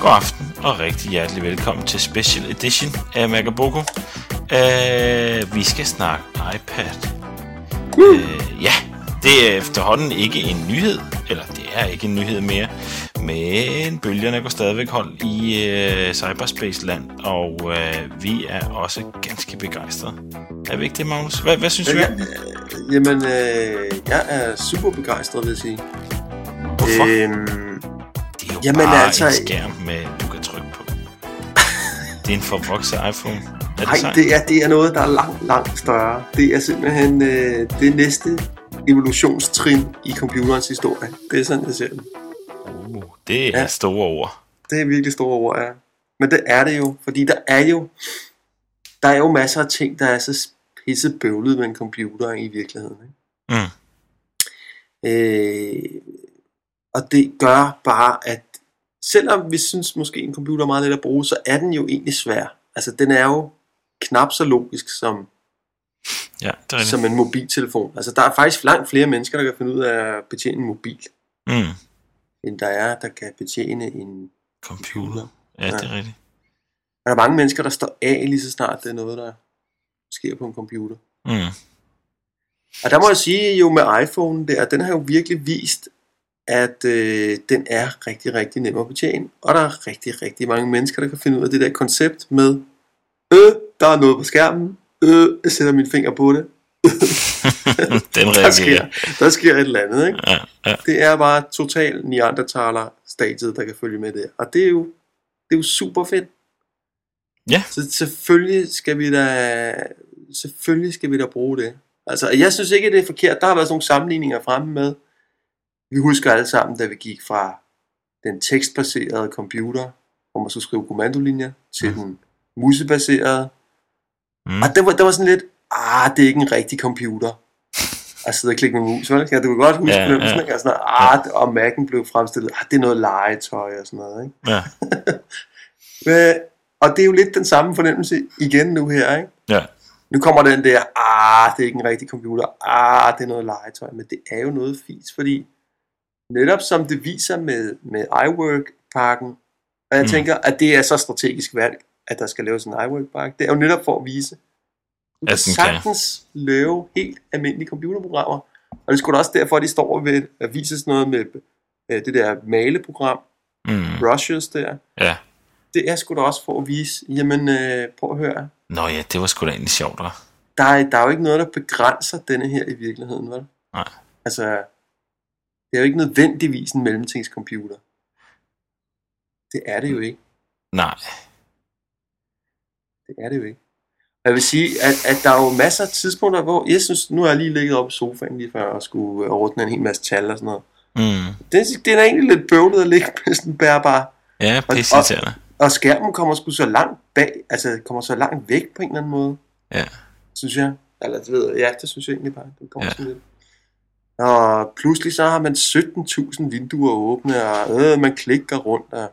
God aften og rigtig hjertelig velkommen til Special Edition af Magaboko. Uh, vi skal snakke iPad. Uh, ja, det er efterhånden ikke en nyhed, eller det er ikke en nyhed mere, men bølgerne går stadigvæk hold i uh, cyberspace-land, og uh, vi er også ganske begejstrede. Er vi ikke det, Magnus? Hvad, hvad synes du? Øh, jamen, øh, jeg er super begejstret, vil jeg sige. Hvorfor? Øhm, jo Jamen, bare altså- en skærm, med du kan trykke på. det er en forvokset iPhone. Er det nej, sejt? det er, det er noget, der er langt, langt større. Det er simpelthen øh, det næste evolutionstrin i computerens historie. Det er sådan, jeg ser det. Uh, det er Ja. store ord. Det er virkelig store ord, ja. Men det er det jo, fordi der er jo, der er jo masser af ting, der er så pisse bøvlet med en computer i virkeligheden. Ikke? Mm. Øh, og det gør bare, at selvom vi synes måske en computer er meget let at bruge, så er den jo egentlig svær. Altså den er jo knap så logisk som, Ja, det er som en mobiltelefon. Altså der er faktisk langt flere mennesker, der kan finde ud af at betjene en mobil, Mm. end der er, der kan betjene en... Computer. Ja, det er rigtigt. Og der er mange mennesker, der står af lige så snart det er noget, der sker på en computer. Mm. Og der må jeg sige jo med iPhone der, den har jo virkelig vist, at øh, den er rigtig, rigtig nem at betjene. Og der er rigtig, rigtig mange mennesker, der kan finde ud af det der koncept med, øh, der er noget på skærmen, øh, jeg sætter min finger på det. Den Der sker, der sker et eller andet, ikke? Ja, ja. Det er bare total neandertaler stadiet, der kan følge med det. Og det er jo, det er jo super fedt. Ja. Så selvfølgelig skal vi da, selvfølgelig skal vi da bruge det. Altså, jeg synes ikke, det er forkert. Der har været sådan nogle sammenligninger fremme med, vi husker alle sammen, da vi gik fra den tekstbaserede computer, hvor man skulle skrive kommandolinjer, til Mm. den musebaserede. Mm. Og det var, det var sådan lidt, ah, det er ikke en rigtig computer. At sidde og klikke med mus, vel? Ja, du kan godt huske Ja, ja, ja. ja. sådan, ah, og Mac'en blev fremstillet, ah, det er noget legetøj og sådan noget, ikke? Ja, Men, og det er jo lidt den samme fornemmelse igen nu her, ikke? ja. Nu kommer den der, ah, det er ikke en rigtig computer, ah, det er noget legetøj, men det er jo noget fis, fordi netop som det viser med, med iWork-pakken, og jeg Mm. tænker, at det er så strategisk valg, at der skal laves en iWork-pakke, det er jo netop for at vise, du kan den kan. sagtens lave helt almindelige computerprogrammer, og det da også derfor, at de står ved at vise sådan noget med øh, det der maleprogram, Mm. brushes der, Ja. det er sgu da også for at vise, jamen øh, prøv at høre, Nå ja, det var sgu da egentlig sjovt, hva'? der er, der er jo ikke noget, der begrænser denne her i virkeligheden, vel? Nej. Altså, det er jo ikke nødvendigvis en mellemtingscomputer. Det er det jo ikke. Nej. Det er det jo ikke. Og Jeg vil sige, at, at der er jo masser af tidspunkter, hvor jeg synes, nu har jeg lige ligget op i sofaen lige før og skulle øh, ordne en hel masse tal og sådan noget. Mm. Det, det er egentlig lidt bøvlet at ligge med sådan en bærbar. Ja, Og- pisse irriterende. Og skærmen kommer sgu så langt bag, altså kommer så langt væk på en eller anden måde. Ja. synes jeg. Eller det ved jeg, ja, det synes jeg egentlig bare. Den kommer ja. sådan lidt. Og pludselig så har man 17.000 vinduer åbne, og øh, man klikker rundt. Og...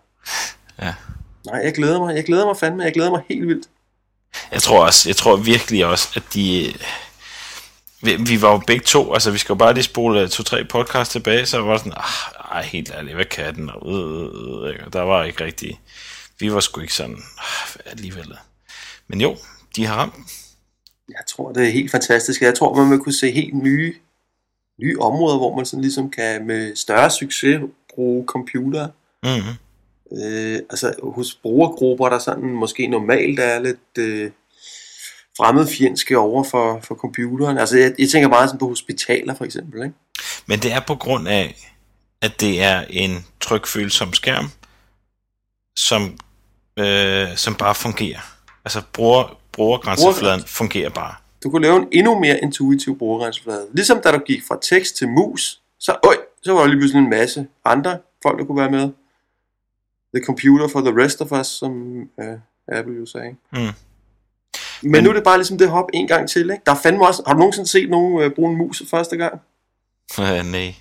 Ja. Nej, jeg glæder mig. Jeg glæder mig fandme. Jeg glæder mig helt vildt. Jeg tror også, jeg tror virkelig også, at de... Vi, vi var jo begge to, altså vi skal jo bare lige spole to-tre podcast tilbage, så var det sådan, ah, ej, helt ærligt, hvad kan den? Og, øh, øh, øh, der var ikke rigtig, vi var sgu ikke sådan, ah, alligevel. Men jo, de har ramt. Jeg tror, det er helt fantastisk. Jeg tror, man vil kunne se helt nye, nye områder, hvor man sådan ligesom kan med større succes bruge computer. Mm-hmm. Øh, altså hos brugergrupper, der sådan måske normalt er lidt øh, fremmedfjendske over for, for computeren. Altså jeg, jeg tænker meget sådan på hospitaler for eksempel. Ikke? Men det er på grund af, at det er en trykfølsom skærm, som, øh, som bare fungerer. Altså bruger, brugergrænsefladen fungerer bare. Du kunne lave en endnu mere intuitiv brugergrænseflade. Ligesom da du gik fra tekst til mus, så, øj, så var der lige pludselig en masse andre folk, der kunne være med. The computer for the rest of us, som øh, Apple jo sagde. Mm. Men, nu er det bare ligesom det hop en gang til. Ikke? Der er fandme også, har du nogensinde set nogen øh, bruge en mus første gang? Øh, nej.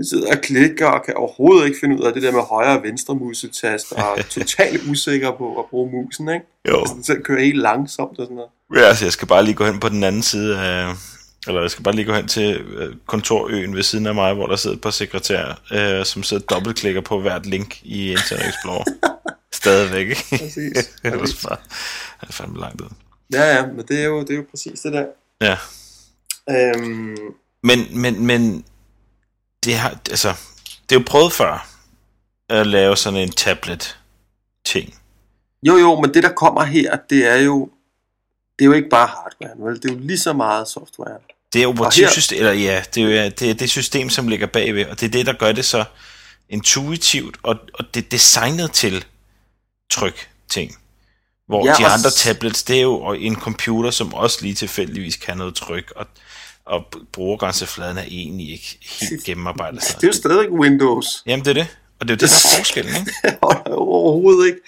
De sidder og klikker og kan overhovedet ikke finde ud af det der med højre og venstre musetast, og er totalt usikker på at bruge musen, ikke? Jo. Sådan selv kører helt langsomt og sådan noget. Ja, altså, jeg skal bare lige gå hen på den anden side af... Eller jeg skal bare lige gå hen til øh, kontorøen ved siden af mig, hvor der sidder et par sekretærer, øh, som sidder og dobbeltklikker på hvert link i Internet Explorer. Stadigvæk, ikke? Præcis. Bare, er det fandme langt ud. Ja, ja, men det er jo, det er jo præcis det der. Ja. Øhm, Men, men, men, det har, altså, det er jo prøvet før, at lave sådan en tablet-ting. jo, jo, men det der kommer her, det er jo, det er jo ikke bare hardware, vel? Det er jo lige så meget software. Det er her- operativsystem, eller ja, det er, jo, det er det system, som ligger bagved, og det er det, der gør det så intuitivt, og, og det er designet til tryk ting. Hvor Ja, de andre tablets, det er jo en computer, som også lige tilfældigvis kan noget tryk, og, og brugergrænsefladen er egentlig ikke helt gennemarbejdet. Det er jo stadigvæk Windows. Jamen det er det, og det er jo det, der er forskellen, ikke? Overhovedet ikke.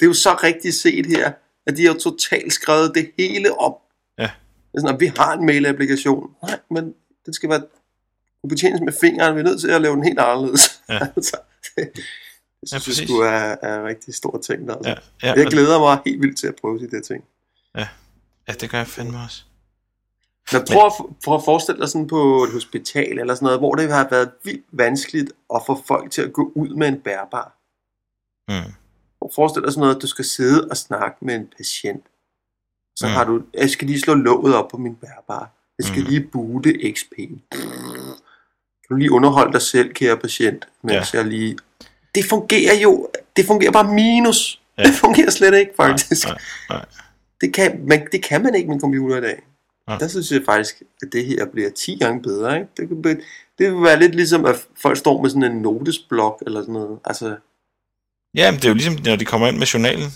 Det er jo så rigtigt set her, at de har totalt skrevet det hele om. Ja. Sådan, at vi har en mail-applikation. Nej, men den skal være kunne betjenes med fingeren. Vi er nødt til at lave den helt anderledes. Ja. altså, det, det synes jeg præcis. skulle er, er en rigtig stor ting. Altså. Ja, ja, Jeg glæder mig helt vildt til at prøve de der ting. ja det gør jeg fandme også. Men prøv, at, prøv at forestille dig sådan på et hospital eller sådan noget, hvor det har været vildt vanskeligt at få folk til at gå ud med en bærbar. Mm. Og Forestil dig sådan noget, at du skal sidde og snakke med en patient. Så Mm. har du, jeg skal lige slå låget op på min bærbar. Jeg skal Mm. lige boote XP. Kan du lige underholde dig selv, kære patient, mens jeg lige... Det fungerer jo, det fungerer bare minus. Ja. Det fungerer slet ikke, faktisk. Nej, nej. Det, kan, man, det kan man ikke med en computer i dag. Nej. Der synes jeg faktisk, at det her bliver 10 gange bedre. Ikke? Det, kan, blive- det vil være lidt ligesom, at folk står med sådan en notesblok eller sådan noget. Altså, Ja, men det er jo ligesom, når de kommer ind med journalen.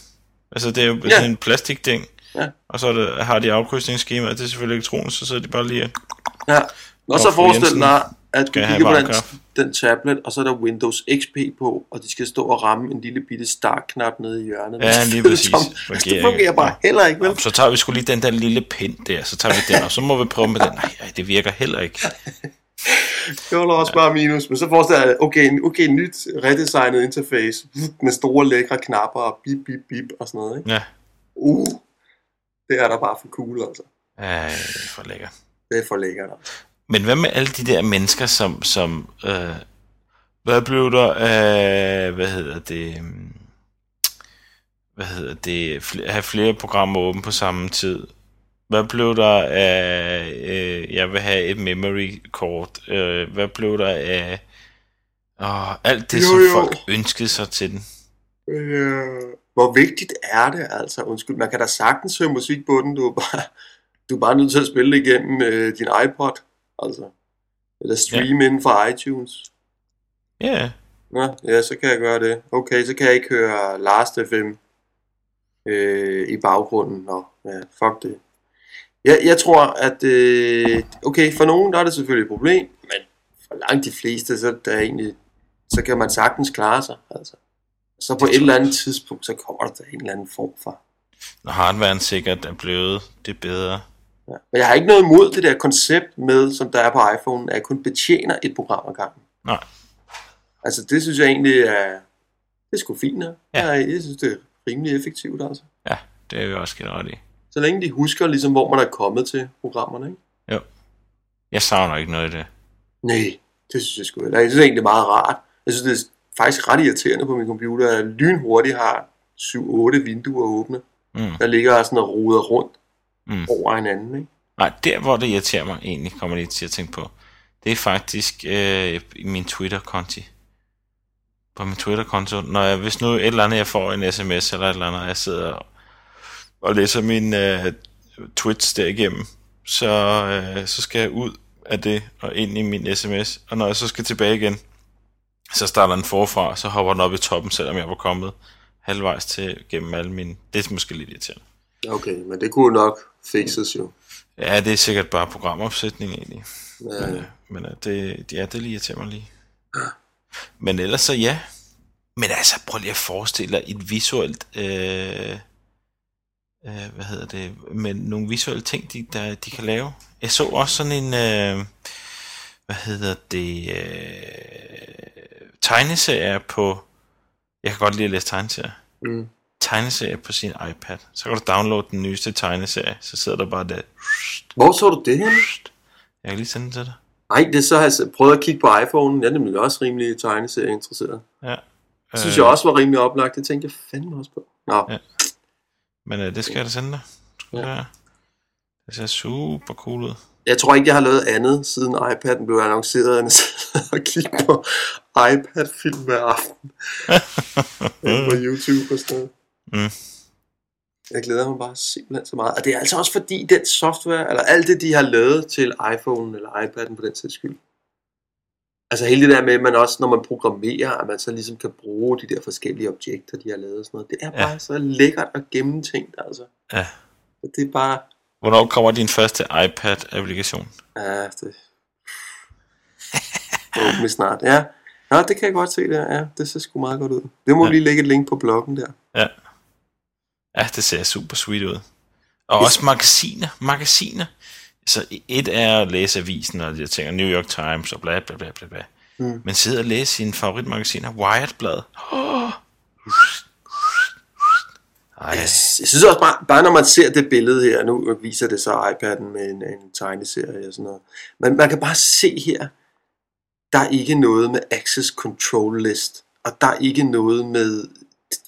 Altså, det er jo Ja. sådan en plastikting. Ja. Og så det, har de afkrydsningsskema, det er selvfølgelig elektronisk, så sidder de bare lige... ja. Og så Og forestil dig, at du kigger på den, kaffe. den tablet, og så er der Windows XP på, og de skal stå og ramme en lille bitte startknap nede i hjørnet. Ja, lige præcis. tom. Fungerer Det fungerer bare heller ikke, vel? Så tager vi sgu lige den der lille pind der, så tager vi den, og så må vi prøve med den. Nej, ej, det virker heller ikke. Det holder også bare minus. Men så forestil dig, okay, okay, nyt redesignet interface med store lækre knapper og bip, bip, bip og sådan noget. Ikke? Ja, Uh, det er der bare for cool, altså. Ej, det er for lækkert. Det er for lækkert. Altså. Men hvad med alle de der mennesker, som... som øh, hvad blev der af... Hvad hedder det... øhm, Hvad hedder det... Fl- have flere programmer åbne på samme tid. Hvad blev der af... Øh, jeg vil have et memory kort. Øh, hvad blev der af... Åh, alt det, Jo, som jo. folk ønskede sig til den. Øh, hvor vigtigt er det, altså? Undskyld, man kan da sagtens høre musik på den. Du er bare, du er bare nødt til at spille det igennem øh, din iPod, altså. Eller streame ja. inden for iTunes. Ja, Nå, ja, så kan jeg gøre det. Okay, så kan jeg ikke høre Last FM øh, i baggrunden. Nå, ja, fuck det. Jeg, jeg tror, at... Øh, okay, for nogen der er det selvfølgelig et problem, men for langt de fleste, så, der er egentlig, så kan man sagtens klare sig. Altså. Så på Det et eller andet tidspunkt, så kommer der en eller anden form for... når hardwaren sikkert er blevet det bedre. Ja. Men jeg har ikke noget imod det der koncept med, som der er på iPhone, at jeg kun betjener et program ad gangen. Nej. Altså, det synes jeg egentlig er... Det er sgu fint, ja. Ja. Jeg, jeg synes, det er rimelig effektivt, altså. Ja, det er vi også helt ret i. Så længe de husker, ligesom, hvor man er kommet til programmerne, ikke? Jeg savner ikke noget af det. Nej, det synes jeg sgu ikke. Jeg synes egentlig, det er meget rart. Jeg synes, det er faktisk ret irriterende på min computer, at jeg lynhurtigt har 7-8 vinduer åbne, Mm. der ligger sådan og roder rundt Mm. over hinanden, ikke? Nej, der hvor det irriterer mig egentlig, kommer lige til at tænke på, det er faktisk øh, i min Twitter-konti. På min Twitter-konto, når jeg, hvis nu et eller andet, jeg får en sms eller et eller andet, og jeg sidder og, og læser min øh, tweets derigennem, så, øh, så skal jeg ud af det og ind i min sms, og når jeg så skal tilbage igen, så starter den forfra, så hopper den op i toppen, selvom jeg var kommet halvvejs til gennem alle mine... Det er måske lidt irriterende. Okay, men det kunne nok fixes jo. Ja, det er sikkert bare programopsætning egentlig. Ja, Men, øh, men øh, det, ja, det lige irriterer mig lige. Men ellers så ja. Men altså, prøv lige at forestille dig et visuelt... Øh, øh, hvad hedder det? Men nogle visuelle ting, de, der, de kan lave. Jeg så også sådan en... Øh, hvad hedder det? Øh, tegneserie på... Jeg kan godt lide at læse tegneserier. Mm. Tegneserie på sin iPad. Så kan du downloade den nyeste tegneserie. Så sidder der bare der. Hvor så du det her? Jeg kan lige sende den til dig. Nej, det er så har jeg prøvet at kigge på iPhone. Jeg er nemlig også rimelig tegneserie interesseret. Ja. Det synes jeg også var rimelig oplagt. Det tænkte jeg fandme også på. Nå, Ja. Men øh, det skal jeg da sende dig. Skal Ja. Det ser super cool ud. jeg tror ikke, jeg har lavet andet, siden iPad'en blev annonceret, end at kigge på iPad-film hver aften på YouTube og sådan noget. Mm. Jeg glæder mig bare simpelthen så meget. Og det er altså også fordi, den software, eller alt det, de har lavet til iPhone eller iPad'en på den sags skyld. Altså hele det der med, at man også, når man programmerer, at man så ligesom kan bruge de der forskellige objekter, de har lavet og sådan noget. Det er bare Ja. så lækkert og gennemtænkt, altså. Ja. Det er bare, Hvornår kommer din første iPad-applikation? Ja, det... Forhåbentlig snart, ja. Nå, det kan jeg godt se der, ja. Det ser sgu meget godt ud. Det må Ja. ja. lige lægge et link på bloggen der. Ja, det ser super sweet ud. Og også magasiner. Magasiner. Så et er at læse avisen og ting, og New York Times og bla bla bla bla bla. Mm. Men sidde og læse sine favoritmagasiner. Wired-blad. Oh. Ej, Yes. Jeg synes også bare, bare når man ser det billede her, nu viser det så iPad'en med en, en tegneserie og sådan noget. Men man kan bare se her, der er ikke noget med access control list, og der er ikke noget med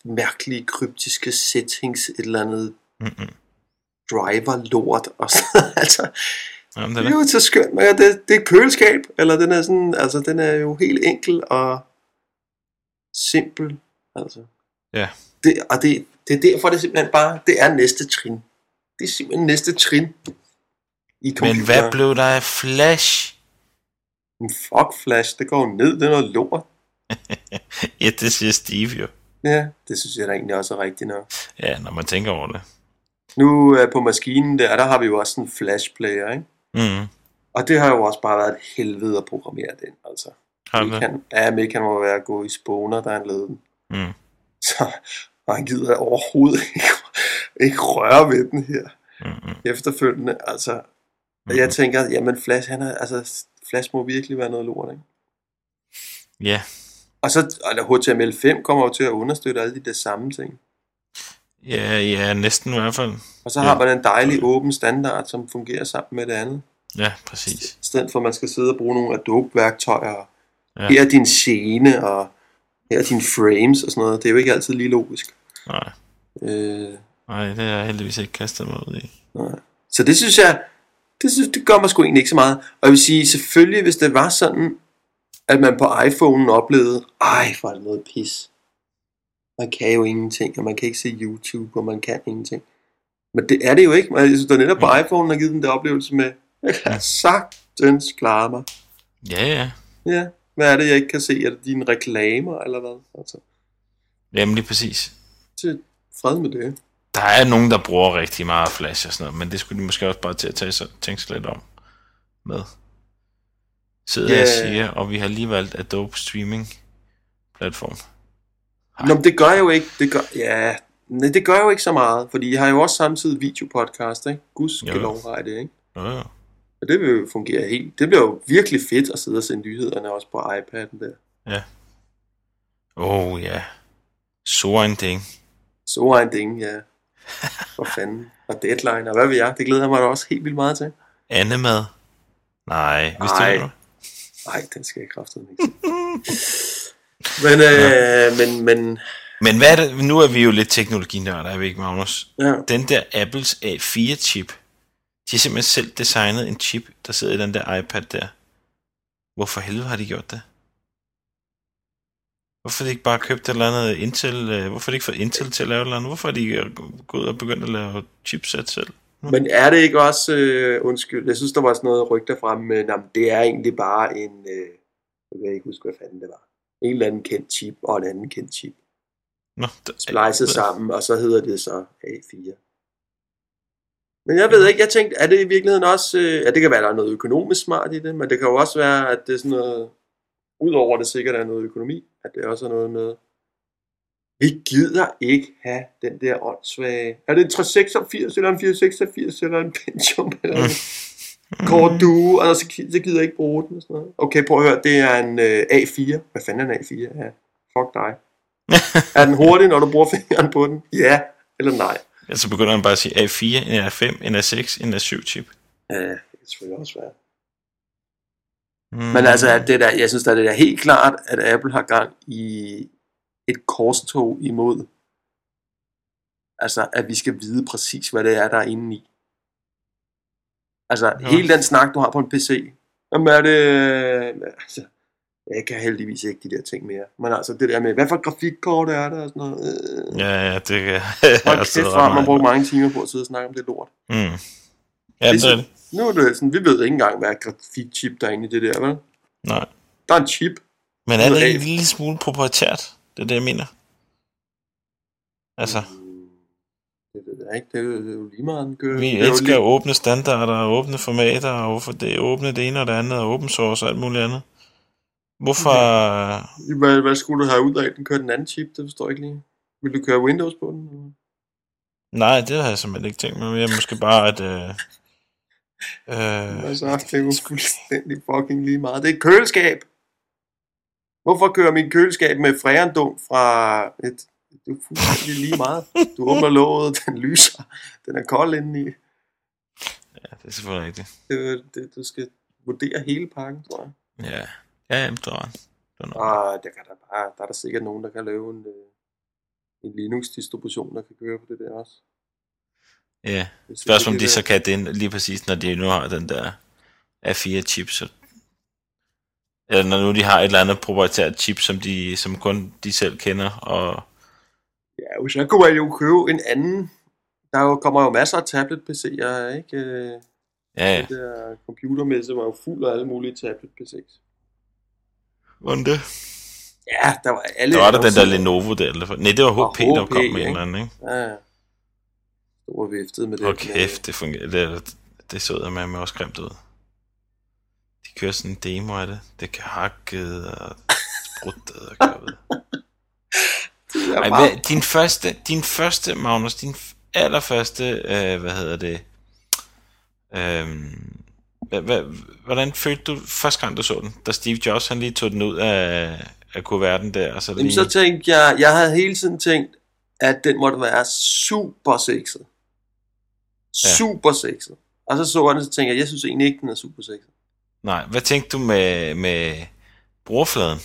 mærkelige kryptiske settings, et eller andet Mm-mm. driver lort og sådan altså Jamen, Det er jo så skønt, men det, det er et køleskab, eller den er sådan, altså den er jo helt enkel og simpel, altså. Ja. Det, og det, det er derfor, det er simpelthen bare, det er næste trin. Det er simpelthen næste trin i computer. Men hvad blev der af Flash? Fuck Flash, det går ned, det er noget lort. Ja, det siger Steve jo. Ja, det synes jeg da egentlig også er rigtigt nok. Ja, når man tænker over det. Nu øh, på maskinen der, der har vi jo også en Flash player, ikke? Mm. Og det har jo også bare været et helvede at programmere den, altså. Har det? han, ja, Mick han må være at gå i spåner, da han lavede den. Mm. Så og han gider overhovedet ikke, ikke røre ved den her Mm-mm. efterfølgende. Altså, Mm-mm. jeg tænker, jamen Flash, han er, altså, Flash må virkelig være noget lort, ikke? Ja, Og så eller HTML5 kommer jo til at understøtte alle de der samme ting. ja, ja, næsten i hvert fald. Og så Ja. har man en dejlig åben standard, som fungerer sammen med det andet. Ja, præcis. I stedet for, at man skal sidde og bruge nogle Adobe-værktøjer. Og Ja. Her er din scene, og her er dine frames og sådan noget. Det er jo ikke altid lige logisk. Nej, Øh, nej, det har jeg heldigvis ikke kastet mig ud i. Nej. Så det synes jeg, det, synes, det gør mig sgu egentlig ikke så meget. Og jeg vil sige, selvfølgelig, hvis det var sådan, at man på iPhone'en oplevede, ej, er det noget pis. Man kan jo ingenting, og man kan ikke se YouTube, og man kan ingenting. Men det er det jo ikke. Jeg synes, det er netop på Mm. iPhone'en har givet den der oplevelse med, jeg kan sagtens klare mig. Ja, ja. Ja, hvad er det, jeg ikke kan se? Er det dine reklamer, eller hvad? Altså, Jamen lige præcis. til fred med det. Der er nogen, der bruger rigtig meget Flash og sådan noget, men det skulle de måske også bare til at tage sig, tænke sig lidt om med. Sidder Ja. yeah. jeg og siger, og vi har lige valgt Adobe Streaming platform. Nå, men det gør jo ikke, det gør, ja, nej, det gør jo ikke så meget, fordi jeg har jo også samtidig videopodcast, ikke? Guds Jo, jo. lov jeg det, ikke? Jo, jo. Og det vil jo fungere helt, det bliver jo virkelig fedt at sidde og se nyhederne også på iPad'en der. Åh oh, ja. Så en ting. Så en ding, ja. For fanden. Og deadline, og hvad ved jeg, det glæder jeg mig da også helt vildt meget til. Andemad. Nej, vidste Ej. du? Nej, den skal jeg kraftedeme ikke. Men, øh, men, men, Men hvad er det? Nu er vi jo lidt teknologinørder, er vi ikke, Magnus? ja. Den der Apples A4-chip, de har simpelthen selv designet en chip, der sidder i den der iPad der. Hvorfor helvede har de gjort det? Hvorfor har de ikke bare købt et eller andet Intel? øh, Hvorfor har de ikke fået Intel til at lave et eller andet? Hvorfor har de gået og begyndt at lave chipset selv? Men er det ikke også, øh, undskyld, jeg synes, der var sådan noget rygter frem med, nah, det er egentlig bare en, øh, jeg kan ikke huske, hvad fanden det var. En eller anden kendt chip og en anden kendt chip. Nå, der, Splicet sammen, og så hedder det så A4. Men jeg ved ikke, jeg tænkte, er det i virkeligheden også, øh, ja, det kan være, der er noget økonomisk smart i det, men det kan jo også være, at det er sådan noget, udover det sikkert er noget økonomi, at det også er noget med, vi gider ikke have den der åndssvage, er det en 386 eller en 486 eller en Pentium eller en kort du, og så, så gider jeg ikke bruge den og sådan noget. Okay, prøv at høre, det er en øh, A4. Hvad fanden er en A4? Ja, fuck dig. er den hurtig, når du bruger fingeren på den? Ja, eller nej. Ja, så begynder han bare at sige A4, en A5, en A6, en A7 chip. Ja, det kan selvfølgelig også være. Mm. Men altså, at det der, jeg synes da, det er helt klart, at Apple har gang i et korstog imod, altså at vi skal vide præcis, hvad det er, der er inde i. Altså, Ja. hele den snak, du har på en PC, jamen er det, altså, jeg kan heldigvis ikke de der ting mere. Men altså, det der med, hvad for grafikkort er der og sådan noget. Øh, Ja, ja, det kan Hold jeg kæft, hvor har man brugt mange timer på at sidde og snakke om det lort. Mm. Ja, Det er det. Nu er det sådan, vi ved ikke engang, hvad er grafikchip der er inde i det der, vel? Nej. Der er en chip. Men er det ikke en lille smule proprietært? Det er det, jeg mener. Altså, Mm, Det ved jeg ikke, det er jo, det er jo lige meget, den kører. vi er elsker lige- åbne standarder, og åbne formater, og hvorfor det er åbne det ene og det andet, og open source og alt muligt andet. Hvorfor... Hvad, hvad skulle du have ud af, den kører den anden chip? Det forstår jeg ikke lige. Vil du køre Windows på den? Nej, det har jeg simpelthen ikke tænkt mig. Jeg måske bare, at... Øh, øh, Altså, det er jo fuldstændig fucking lige meget. Det er et køleskab. Hvorfor kører min køleskab med freandum fra et... Det er fuldstændig lige meget. Du åbner låget, den lyser, den er kold indeni. ja, det er selvfølgelig rigtigt. Det, det, du skal vurdere hele pakken, tror jeg. Ja, ja, jamen, var noget. Og der, kan der, bare, der er der sikkert nogen, der kan lave en, øh, en Linux-distribution, der kan køre på det der også. Ja, spørgsmålet om de så kan det lige præcis, når de nu har den der A4-chip, så eller når nu de har et eller andet proprietært chip, som, de, som kun de selv kender, og Ja, jo, så kunne man jo købe en anden. Der er jo, kommer jo masser af tablet-PC'er, ikke? Øh, ja, ja, Det der computermesse var jo fuld af alle mulige tablet-PC'er. hvordan det? Ja, der var alle... Der var der den der Lenovo der, eller Nej, det var Og HP, der HP, kom med en ikke? eller anden, ikke? Ja, ja. Stor viftet med det. Hold kæft, det fungerer, det, det så jeg med, med også grimt ud. De kører sådan en demo af det. Det kan hakke og sprutte og er Ej, hvad, din første, din første, Magnus, din allerførste, øh, hvad hedder det, øhm, hvad, hvad, hvordan følte du første gang, du så den? Da Steve Jobs, han lige tog den ud af, af kuverten der, og så Jamen, lige... så tænkte jeg, jeg havde hele tiden tænkt, at den måtte være super sexet. Ja. Super sexet. Og så så jeg den, så tænkte jeg, jeg synes egentlig ikke, den er super sexet. Nej, hvad tænkte du med, med brugerfladen?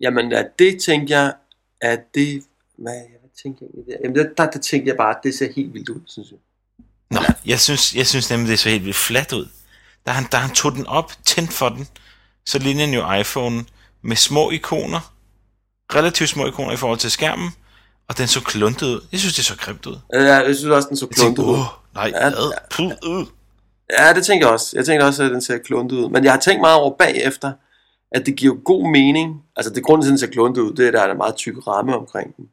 Jamen, at det tænkte jeg, at det... Hvad, hvad tænkte jeg der? Jamen, der, der, der tænkte jeg bare, at det ser helt vildt ud, synes jeg. Nå, jeg synes, jeg synes nemlig, det så helt vildt fladt ud. Da han, da han tog den op, tændte for den, så lignede jo iPhone med små ikoner. Relativt små ikoner i forhold til skærmen. Og den så kluntet ud. Jeg synes, det så grimt ud. Ja, jeg synes også, den så kluntet ud. åh, nej, Ja, ad, puh, øh. Ja, det tænker jeg også. Jeg tænker også, at den ser kluntet ud. Men jeg har tænkt meget over bagefter, at det giver god mening. Altså, det grunden til, at den ser kluntet ud, det er, at der er en meget tyk ramme omkring den.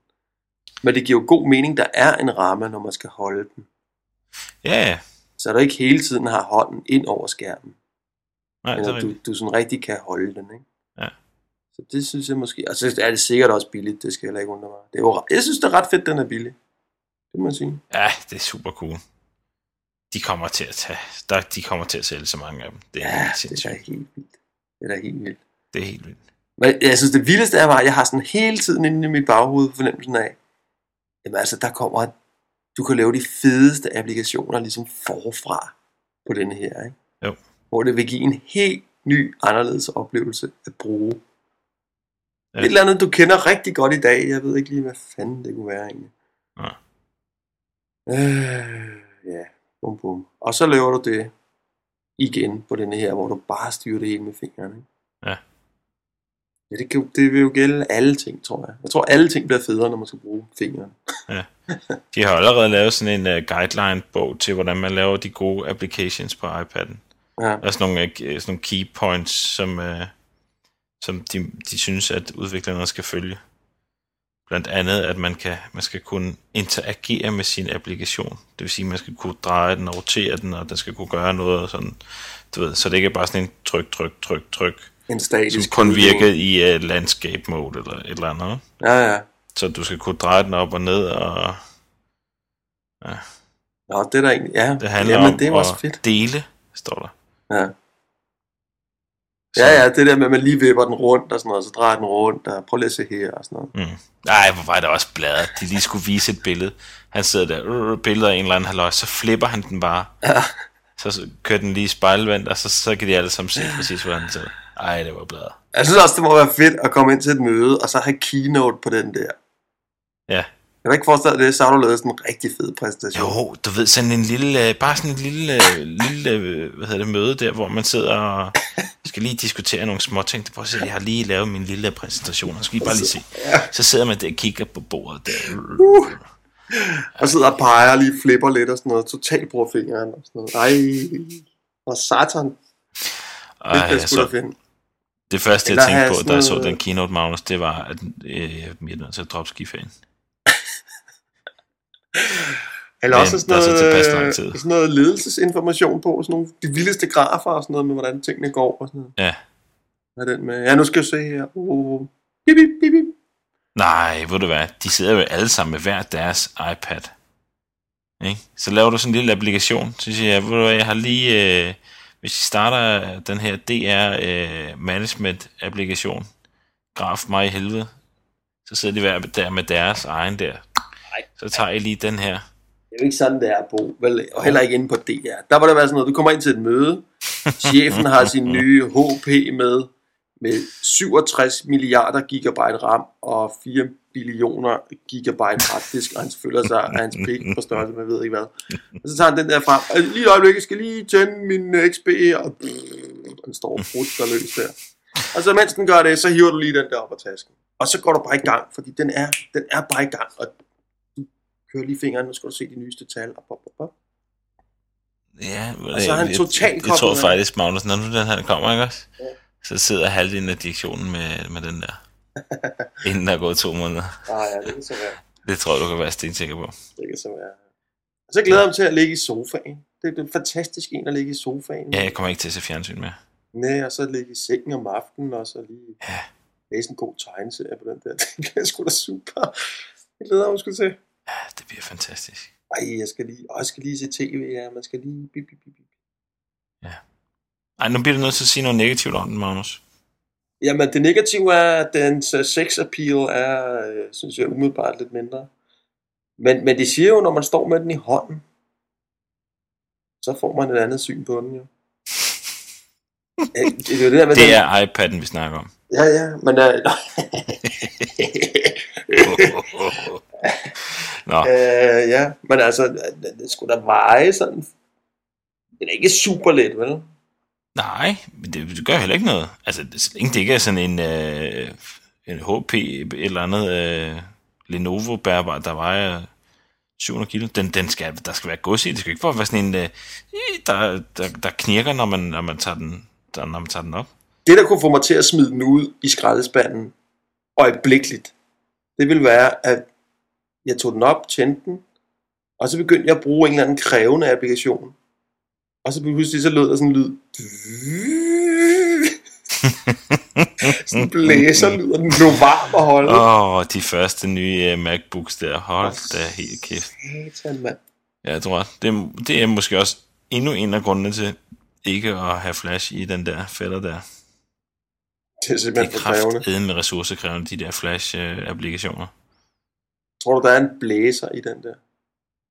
Men det giver god mening, der er en ramme, når man skal holde den. Ja, ja. Så du ikke hele tiden har hånden ind over skærmen. Nej, Men det er du, du sådan rigtig kan holde den, ikke? Ja. Så det synes jeg måske... Og så er det sikkert også billigt, det skal jeg heller ikke undre mig. Det er jo, jeg synes, det er ret fedt, den er billig. Det må man sige. Ja, det er super cool. De kommer til at tage, der, de kommer til at sælge så mange af dem. Det er Ja, helt det er helt vildt. Det er da helt vildt. Det er helt vildt. Men jeg synes, det vildeste er bare, at jeg har sådan hele tiden inde i mit baghoved fornemmelsen af, jamen altså, der kommer, du kan lave de fedeste applikationer ligesom forfra på denne her, ikke? Jo. Hvor det vil give en helt ny, anderledes oplevelse at bruge. Ja. Ja. Et eller andet, du kender rigtig godt i dag. Jeg ved ikke lige, hvad fanden det kunne være egentlig. Nej. Øh, ja, bum bum. Og så laver du det igen på denne her, hvor du bare styrer det hele med fingrene. Ikke? Ja. Ja, det, kan, det vil jo gælde alle ting, tror jeg. Jeg tror, alle ting bliver federe, når man skal bruge fingrene. De har allerede lavet sådan en uh, guideline-bog til, hvordan man laver de gode applications på iPad'en. Ja. Der er sådan nogle, uh, sådan nogle key points, som, uh, som de, de synes, at udviklerne skal følge. Blandt andet, at man, kan, man skal kunne interagere med sin applikation. Det vil sige, at man skal kunne dreje den og rotere den, og den skal kunne gøre noget. og Sådan, du ved, så det ikke er bare sådan en tryk, tryk, tryk, tryk, En som statisk kun udgave. virker i uh, landscape mode eller et eller andet. Ja, ja. Så du skal kunne dreje den op og ned, og Nå, det er der egentlig. Ja, det handler Jamen, om det er også fedt. dele, står der. Ja. Så, ja, ja, det der med, at man lige vipper den rundt og sådan noget, så drejer den rundt, og prøv lige at se her og sådan noget. Mm. Ej, hvor var det også bladret. De lige skulle vise et billede. Han sidder der, øh, billeder af en eller anden halvøj, så flipper han den bare. Ja. Så kører den lige spejlvendt, og så, så kan de alle sammen se præcis, hvordan den sidder. Ej, det var bladret. Jeg synes også, det må være fedt at komme ind til et møde, og så have keynote på den der. Ja. Jeg kan ikke forestille dig det, så har du lavet sådan en rigtig fed præsentation. Jo, du ved, sådan en lille, øh, bare sådan en lille, øh, lille øh, hvad hedder det, møde der, hvor man sidder og skal lige diskutere nogle små ting. Prøv at se, jeg har lige lavet min lille præsentation, og skal I bare lige se. Så sidder man der og kigger på bordet der. Uh. Og sidder og peger og lige flipper lidt og sådan noget. Totalt bruger fingeren og sådan noget. Ej, og satan. Og Det jeg så, da fedt. det første, jeg Eller tænkte have på, da jeg så den keynote, Magnus, det var, at øh, jeg er nødt til at droppe skiferien. Eller Men også sådan der så noget, lang øh, tid. sådan noget ledelsesinformation på, sådan nogle, de vildeste grafer og sådan noget med, hvordan tingene går og sådan noget. Ja. Hvad er den med? Ja, nu skal jeg se her. Uh, bip, bip, bip, bip. Nej, ved du hvad, de sidder jo alle sammen med hver deres iPad. Ikke? Så laver du sådan en lille applikation, så siger jeg, ved du hvad, jeg har lige, øh, hvis I starter den her DR øh, Management applikation, graf mig i helvede, så sidder de hver der med deres egen der. Så tager I lige den her. Det er jo ikke sådan, det er, Bo. Vel, og heller ikke inde på DR. Der var det være sådan noget, du kommer ind til et møde, chefen har sin nye HP med, med 67 milliarder gigabyte RAM og 4 billioner gigabyte harddisk, og han føler sig af hans pik på størrelse, man ved ikke hvad. Og så tager han den der frem, og lige et øjeblik, jeg skal lige tænde min øh, XP, og den står brudt der løs der. Og så mens den gør det, så hiver du lige den der op af tasken. Og så går du bare i gang, fordi den er, den er bare i gang, og kører lige fingeren, nu skal du se de nyeste tal, og pop, pop, pop. Ja, Og så er han jeg- totalt jeg, jeg, tror koblet af. faktisk, Magnus, når nu den her kommer, ikke også? Så sidder halvdelen af direktionen med, med den der. Inden der er gået to måneder. Ah ja, det kan så være. Det tror jeg, du kan være stensikker på. Det kan så være. Og så glæder jeg mig til at ligge i sofaen. Det er en fantastisk en at ligge i sofaen. Ja, jeg kommer ikke til at se fjernsyn med. Nej, og så ligge i sengen om aftenen, og så lige Ja. læse en god tegneserie på den der. Det bliver sgu da super. Jeg glæder mig sgu til. Ja, det bliver fantastisk. Ej, jeg skal lige, åh, jeg skal lige se tv, ja. Man skal lige... Bip, bip, bip, bip. Ej, nu bliver du nødt til at sige noget negativt om den, Magnus. Jamen, det negative er, at dens uh, sex appeal er, øh, synes jeg, umiddelbart lidt mindre. Men, men de siger jo, når man står med den i hånden, så får man et andet syn på den jo. Ja, det er jo det der med Det den- er iPad'en, vi snakker om. Ja, ja, men uh, Nå, øh, ja, men altså, det, skulle da veje sådan. Det er ikke super let, vel? nej, men det, det gør heller ikke noget. Altså, det, så længe det ikke er sådan en, øh, en HP eller andet øh, Lenovo bærbar, der vejer 700 kilo. Den, den skal, der skal være gods i. Det skal ikke bare være sådan en, øh, der, der, der knirker, når man, når man, tager den, der, når man tager den op. Det, der kunne få mig til at smide den ud i skraldespanden øjeblikkeligt, det ville være, at jeg tog den op, tændte den, og så begyndte jeg at bruge en eller anden krævende applikation. Og så pludselig så lød der sådan en lyd. sådan blæser lyd, og den blev varm og holde. Åh, oh, de første nye uh, MacBooks der. Hold da helt kæft. Satan, mand. Ja, jeg tror, det, er- det er måske også endnu en af grundene til ikke at have flash i den der fælder der. Det er Det simpelthen er for krævende. kraftedeme med ressourcekrævende, de der flash-applikationer. Tror du, der er en blæser i den der?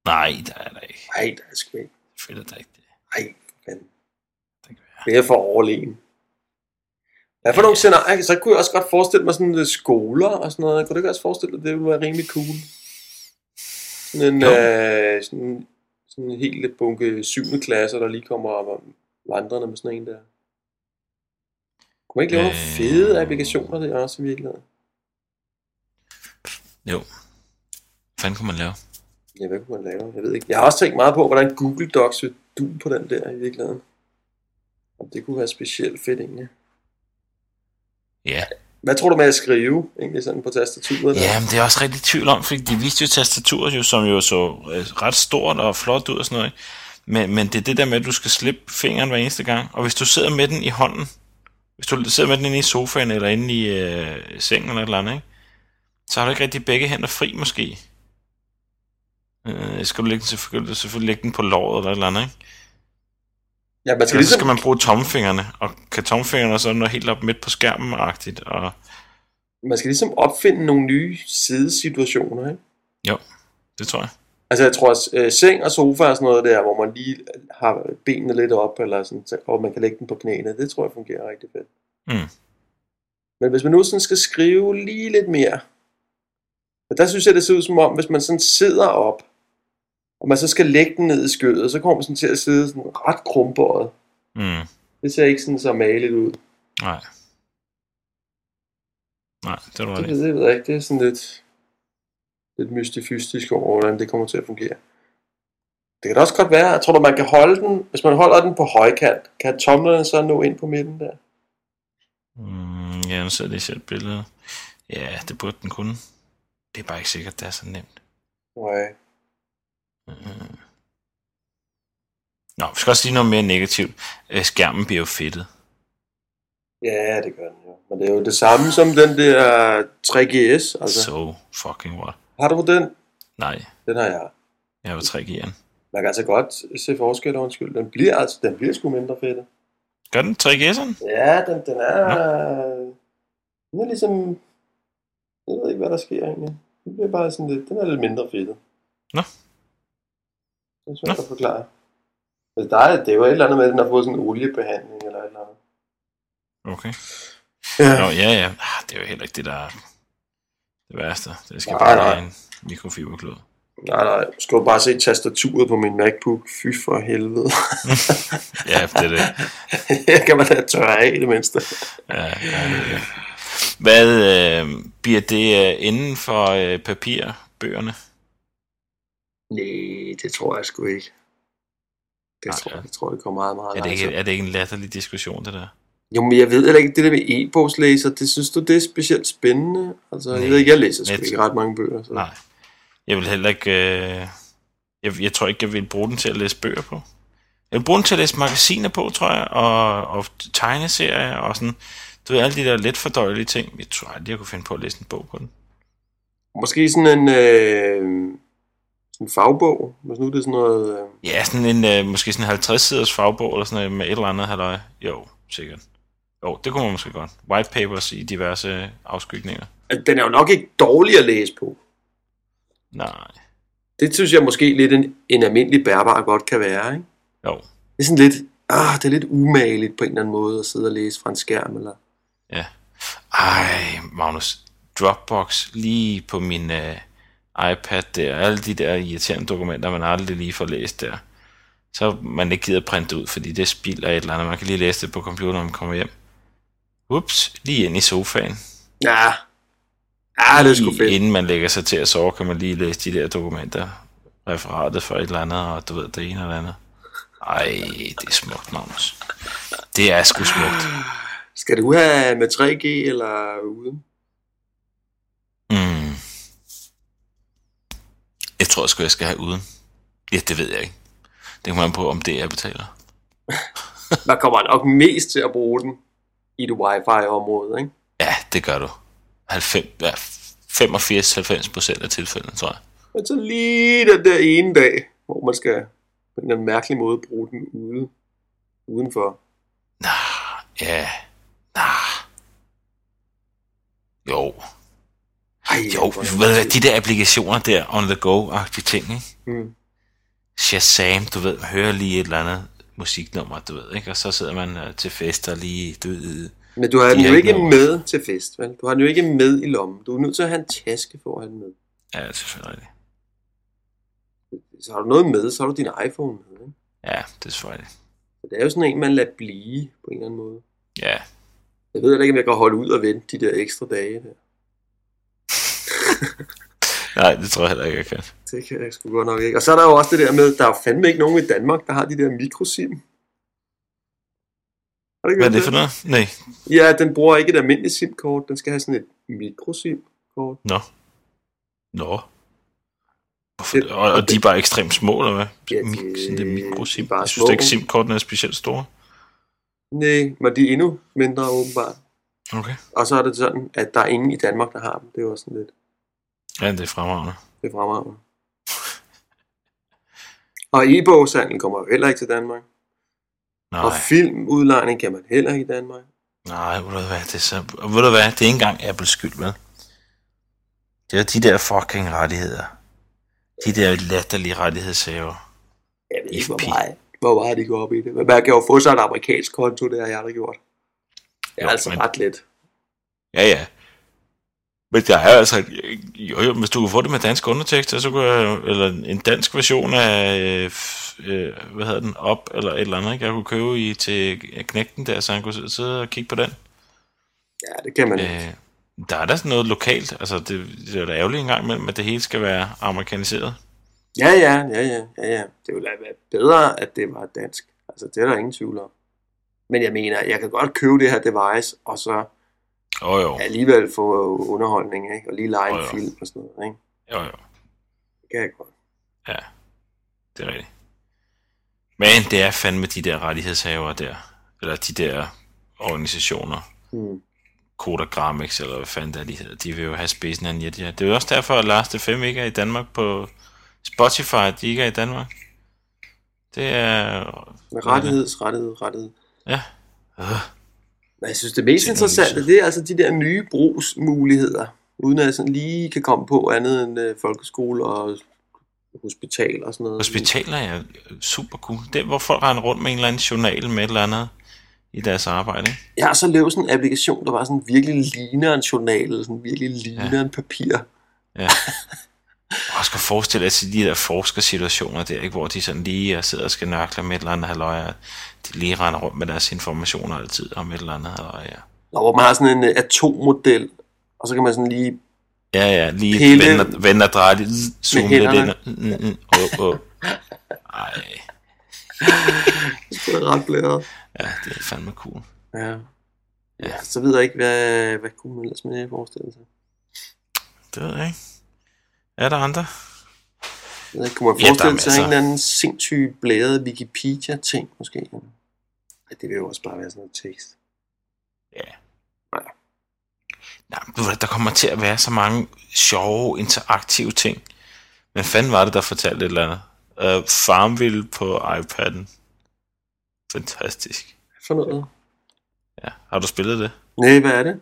Nej, der er der ikke. Nej, der er sgu ikke. Fælder der ikke det. Nej, fanden. Det. Det er for overlegen. Hvad for nogle scenarier? Så kunne jeg også godt forestille mig sådan øh, skoler og sådan noget. Kunne du ikke også forestille dig, at det ville være rimelig cool? Sådan en, Jo. øh, sådan, sådan en helt bunke 7. klasser, der lige kommer op og vandrende med sådan en der. Kunne man ikke lave nogle Øh. fede applikationer der også i virkeligheden? Jo. Hvad fanden kunne man lave? Ja, hvad kunne man lave? Jeg ved ikke. Jeg har også tænkt meget på, hvordan Google Docs vil du på den der i virkeligheden. Om det kunne være specielt fedt egentlig. Ja. Hvad tror du med at skrive egentlig sådan på tastaturet? der? Ja, men det er også rigtig tvivl om, fordi de viste jo tastaturet jo, som jo så øh, ret stort og flot ud og sådan noget. ikke? Men, men det er det der med, at du skal slippe fingeren hver eneste gang. Og hvis du sidder med den i hånden, hvis du sidder med den inde i sofaen eller inde i øh, sengen eller et eller andet, ikke? så har du ikke rigtig begge hænder fri måske. Øh, skal du lægge den, selvfølgelig, selvfølgelig lægge den på låret eller et eller andet, ikke? Ja, man skal så ligesom, skal man bruge tomfingrene, og kan tomfingrene så noget helt op midt på skærmen-agtigt, og man skal ligesom opfinde nogle nye sidesituationer, ikke? det tror jeg. Altså jeg tror, at øh, seng og sofa og sådan noget der, hvor man lige har benene lidt op, eller sådan, så- og man kan lægge den på knæene, det tror jeg fungerer rigtig fedt. Mm. Men hvis man nu sådan skal skrive lige lidt mere, og der synes jeg, det ser ud som om, hvis man sådan sidder op, og man så skal lægge den ned i skødet, så kommer man sådan til at sidde sådan ret krumbøjet. Mm. Det ser ikke sådan så maligt ud. Nej. Nej, det er du Det, ved- det ved jeg ikke. Det er sådan lidt, lidt mystifystisk over, hvordan det kommer til at fungere. Det kan da også godt være, jeg tror du, man kan holde den, hvis man holder den på højkant, kan tomlerne så nå ind på midten der? Mm, ja, nu ser jeg lige et billede. Ja, det burde den kunne. Det er bare ikke sikkert, det er så nemt. Nej. Mm. Nå, vi skal også sige noget mere negativt. Øh, Skærmen bliver jo fedtet. Ja, det gør den jo. Men det er jo det samme som den der 3GS. Altså, So fucking what? har du den? Nej, Den har jeg. jeg var 3 G'eren. Man kan altså godt se forskel, undskyld. Den bliver altså, den bliver sgu mindre fedt. Gør den 3G'eren? Ja, den, den er... Den er ligesom... Jeg ved ikke, hvad der sker egentlig. Den bliver bare sådan lidt... Den er lidt mindre fedt. Nå. Det er svært at forklare. Altså, der er, det er jo et eller andet med, at den har fået sådan en oliebehandling eller et eller andet. Okay. Ja. Nå, ja, ja. Ah, Det er jo heller ikke det, der er det værste. Det skal Nej, bare nej. være en mikrofiberklod. Nej, nej. Du skal jo bare se tastaturet på min MacBook. Fy for helvede. Ja, det er det. Her kan man da tørre af i det mindste. Ja, ja, det er det. Hvad øh, bliver det øh, inden for øh, papirbøgerne? Nej, det tror jeg sgu ikke. Det Nej, tror, jeg, det tror jeg, det går meget, meget Er det, ikke, langsomt. er det ikke en latterlig diskussion, det der? Jo, men jeg ved heller ikke, det der med e-bogslæser, det synes du, det er specielt spændende? Altså, jeg Nej, ved ikke, jeg læser sgu net. ikke ret mange bøger. Så. Nej. Jeg vil heller ikke... Øh, jeg, jeg tror ikke, jeg vil bruge den til at læse bøger på. Jeg vil bruge den til at læse magasiner på, tror jeg, og, og tegneserier og sådan. Du ved, alle de der let fordøjelige ting. Jeg tror aldrig, jeg kunne finde på at læse en bog på den. Måske sådan en, øh, sådan en fagbog, hvis nu det er sådan noget... Øh, Ja, sådan en, øh, måske sådan en 50 siders fagbog, eller sådan noget med et eller andet halløj. Jo, sikkert. Jo, det kunne man måske godt. White papers i diverse afskygninger. altså, den er jo nok ikke dårlig at læse på. Nej. Det synes jeg måske lidt en, en almindelig bærbar godt kan være, ikke? Jo, Det er sådan lidt, ah, det er lidt umageligt på en eller anden måde at sidde og læse fra en skærm, eller... ja. Ej, Magnus. Dropbox lige på min øh, iPad der. Alle de der irriterende dokumenter, man aldrig lige får læst der. Så man ikke gider printe ud, fordi det spilder et eller andet. Man kan lige læse det på computeren, når man kommer hjem. Ups, lige ind i sofaen. Ja, ja det er sgu fedt. Inden man lægger sig til at sove, kan man lige læse de der dokumenter. Referatet for et eller andet, og du ved, det ene eller andet. Ej, det er smukt, Magnus. Det er sgu smukt. Skal du have med 3G eller uden? Mm. Jeg tror sgu, jeg skal have uden. Ja, det ved jeg ikke. Det kommer man på, om det er, jeg betaler. Man kommer nok mest til at bruge den i det wifi-område, ikke? Ja, det gør du. 90, ja, 85-90 procent af tilfældene, tror jeg. Men så lige den der ene dag, hvor man skal på en eller anden mærkelig måde bruge den ude, udenfor. Nah, ja, nah. Jo, Ej, jo, ved hvad, de der applikationer der, on the go-agtige ting, ikke? Mm. Shazam, du ved, hører lige et eller andet musiknummer, du ved, ikke? Og så sidder man øh, til fester lige, du ved, Men du har De den jo ikke noget. med til fest, vel? Du har den jo ikke med i lommen. Du er nødt til at have en taske for at have den med. ja, det er selvfølgelig. Så har du noget med, så har du din iPhone med, ikke? Ja, det er selvfølgelig. Så det er jo sådan en, man lader blive på en eller anden måde. Ja, Jeg ved heller ikke, om jeg kan holde ud og vente de der ekstra dage der. Nej, det tror jeg heller ikke, jeg kan. Det kan jeg sgu godt nok ikke. Og så er der jo også det der med, der er fandme ikke nogen i Danmark, der har de der mikrosim. Har Hvad er det for noget? Nej. Ja, den bruger ikke et almindeligt SIM-kort. Den skal have sådan et mikrosim-kort. Nå. Nå. Hvorfor? Det- Og, og de er bare ekstremt små, eller hvad? Ja, de- Mik- sådan det de mikrosim. er bare Jeg synes da ikke. SIM-kortene er specielt store. Nej, men de er endnu mindre åbenbart. Okay. Og så er det sådan, at der er ingen i Danmark, der har dem. Det er jo også sådan lidt Ja, det er fremragende. det er fremragende. Og e-bogshandel kommer heller ikke til Danmark. Nej, Og filmudlejning kan man heller ikke i Danmark. nej, ved du hvad, det er så... Ved du hvad, det er ikke engang Apples skyld, vel? Det er de der fucking rettigheder. De der latterlige rettighedshaver. Jeg ved ikke, hvor meget, hvor meget de går op i det. Men man kan jo få sig en amerikansk konto, det har jeg aldrig gjort. Det er jo, altså men- ret let. Ja, ja. Men der er altså... Jo, jo, hvis du kunne få det med dansk undertekst, så kunne jeg, eller en dansk version af... Øh, øh, hvad hedder den? Op, eller et eller andet, ikke? Jeg kunne købe i til knægten der, så han kunne sidde og kigge på den. Ja, det kan man ikke. Øh, der er da sådan noget lokalt. Altså, det, det er da ærgerligt engang imellem, at det hele skal være amerikaniseret. Ja, ja, ja, ja, ja, ja. Det ville være bedre, at det var dansk. Altså, det er der ingen tvivl om. Men jeg mener, jeg kan godt købe det her device, og så Jo, jo. alligevel få underholdning, ikke? Og lige lege Jo, en film og sådan noget, ikke? Jo, jo. Det kan jeg godt. Ja, det er rigtigt. Men det er fandme de der rettighedshavere der. Eller de der organisationer. Hmm. Kodagramix, eller hvad fanden det er, de hedder. De vil jo have spidsen af Njet, ja. Det er jo også derfor, at Lars 5 ikke er i Danmark på Spotify, de ikke er i Danmark. Det er... Med rettigheds, rettighed, rettighed. Ja. Øh, Men jeg synes, det mest interessante, det er altså de der nye brugsmuligheder, uden at jeg sådan lige kan komme på andet end øh, folkeskole og hospital og sådan noget. hospitaler er super cool. Det er, hvor folk render rundt med en eller anden journal med et eller andet i deres arbejde. Ikke? Jeg har så lavet sådan en applikation, der var sådan virkelig ligner en journal, eller sådan virkelig ligner ja. en papir. Ja. Og skal forestille dig de der forskersituationer der, ikke, hvor de sådan lige øh, sidder og skal nørkle med et eller andet halløj, og de lige render rundt med deres informationer altid om et eller andet halløj, ja. Når hvor man har sådan en øh, atommodel, og så kan man sådan lige... Ja, ja, lige Pille- vende, vende og dreje lidt, zoome lidt ind. Mm, mm, åh. Ej, Det er ret blæret. ja, det er fandme cool. Ja. ja. Så ved jeg ikke, hvad, hvad kunne man ellers med forestille sig. Det ved jeg ikke. Er der andre? Jeg kunne man Ja, forestille sig masser. en eller anden sindssyg blæret Wikipedia-ting, måske? Ja, det vil jo også bare være sådan noget tekst. Ja. Nej. Nej, der kommer til at være så mange sjove, interaktive ting. Men fanden var det, der fortalte et eller andet? Uh, Farmville på iPad'en. Fantastisk. For noget? Ja, har du spillet det? Nej, hvad er det?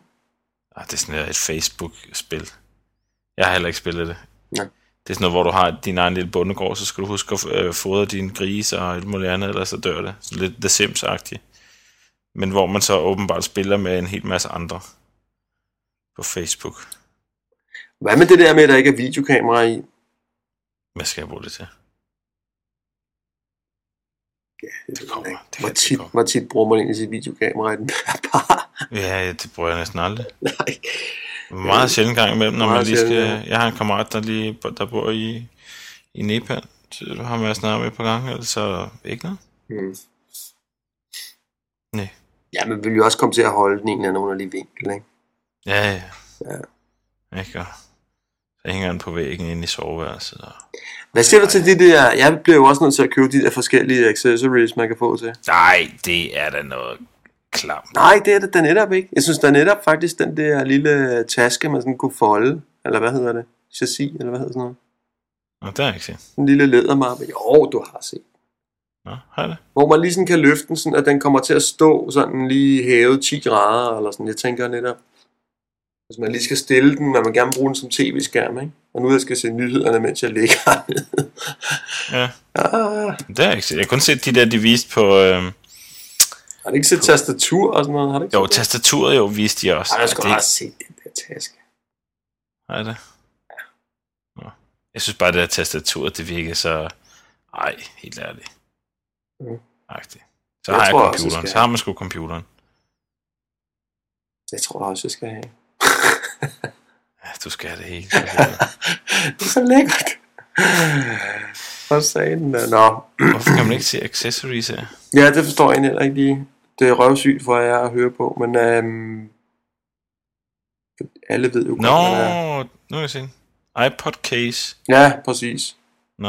Ah, det er sådan et Facebook-spil. Jeg har heller ikke spillet det. Det er sådan noget, hvor du har din egen lille bondegård, så skal du huske at øh, fodre dine grise og alt muligt andet, ellers så dør det. Så lidt The Sims-agtigt. Men hvor man så åbenbart spiller med en hel masse andre på Facebook. Hvad med det der med, at der ikke er videokamera i? Hvad skal jeg bruge det til? Det, det kommer. Det hvor, tit, hvor tit bruger man egentlig sit videokamera i den par? Ja, det bruger jeg næsten aldrig. Nej. Meget sjældent gang imellem, når man lige skal... sjældent, Jeg har en kammerat, der, lige, der bor i, i Nepal. Så har man snart med på gang, ellers så ikke noget. Hmm. Nej. Ja, men vi vil jo også komme til at holde den en eller anden underlig vinkel, ikke? Ja, ja. Ja. Ikke? Og så hænger den på væggen inde i soveværelset. Og... Hvad siger du til det der? Jeg bliver jo også nødt til at købe de der forskellige accessories, man kan få til. Nej, det er da noget klamt. Nej, det er det da netop ikke. Jeg synes da netop faktisk, den der lille taske, man sådan kunne folde, eller hvad hedder det? Chassis, eller hvad hedder sådan noget? Nå, det har jeg ikke set. En lille lædermappe. Jo, du har set. Nå, har det? Hvor man lige sådan kan løfte den, sådan at den kommer til at stå sådan lige hævet 10 grader, eller sådan. Jeg tænker netop, hvis man lige skal stille den, man vil gerne bruge den som tv-skærm, ikke? Og nu jeg skal se nyhederne, mens jeg ligger hernede. Ja, Ah, det har jeg ikke set. Jeg har kun set de der, de viste på... Øh... har du ikke set tastatur og sådan noget? Har ikke Jo, det? tastaturet jo viste de også. Ej, jeg skulle det... have set den der taske. Har det? Nå. Jeg synes bare, det der tastaturet, det virker så... Ej, helt ærligt. Mm. Agtigt. Så Jeg har jeg også, computeren. skal Så har man sgu computeren. Det tror jeg også, jeg skal have. Ja, du skal have det hele. det er så lækkert. Hvad sagde den der? Nå. Hvorfor kan man ikke se accessories her? Ja, det forstår jeg heller ikke lige. Det er røvsygt for jer at høre på, men øhm, alle ved jo godt, Nå, hvad det er. nu kan jeg se. iPod case. Ja, præcis. Nå,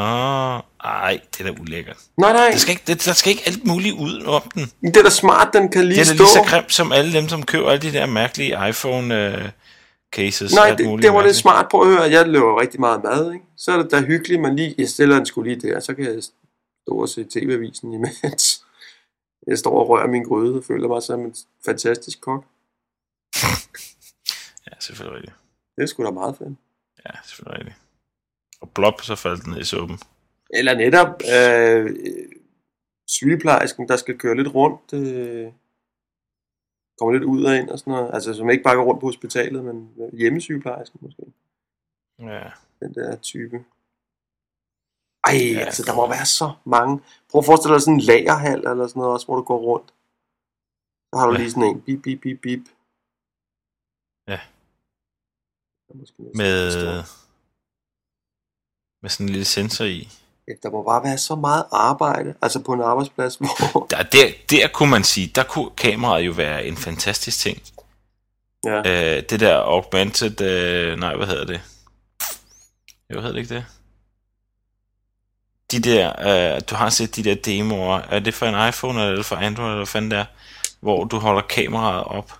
ej, det er da ulækkert. Nej, nej. Der skal ikke, det, der skal ikke alt muligt ud om den. Det er da smart, den kan lige Det er da stå. lige så grimt som alle dem, som køber alle de der mærkelige iPhone uh, cases. Nej, det, det var mærkeligt. smart. Prøv at høre, jeg laver rigtig meget mad, ikke? Så er det da hyggeligt, man lige, jeg stiller den skulle lige der, så kan jeg stå og se tv-avisen imens. Jeg står og rører min gryde og føler mig som en fantastisk kok. Ja, selvfølgelig rigtigt. Det er sgu da meget fedt. Ja, selvfølgelig rigtigt. Og blop, så faldt den ned i suppen. Eller netop øh, sygeplejersken, der skal køre lidt rundt. Øh, kommer lidt ud og ind og sådan noget. Altså, som ikke bare går rundt på hospitalet, men hjemmesygeplejerske måske. Ja. Den der type. Ej, Ja, altså, der må være så mange. Prøv at forestille dig sådan en lagerhal eller sådan noget også, hvor du går rundt. Så har du Ja. lige sådan en bip, bip, bip, bip. Ja. Måske Med, med sådan en lille sensor i. Ja, der må bare være så meget arbejde, altså på en arbejdsplads, hvor... Der, der, der kunne man sige, der kunne kameraet jo være en fantastisk ting. Ja, Øh, det der augmented, øh, nej, hvad hedder det? Jo, hedder det ikke det? De der, øh, du har set de der demoer, er det for en iPhone, eller er det for Android, eller fanden der, hvor du holder kameraet op,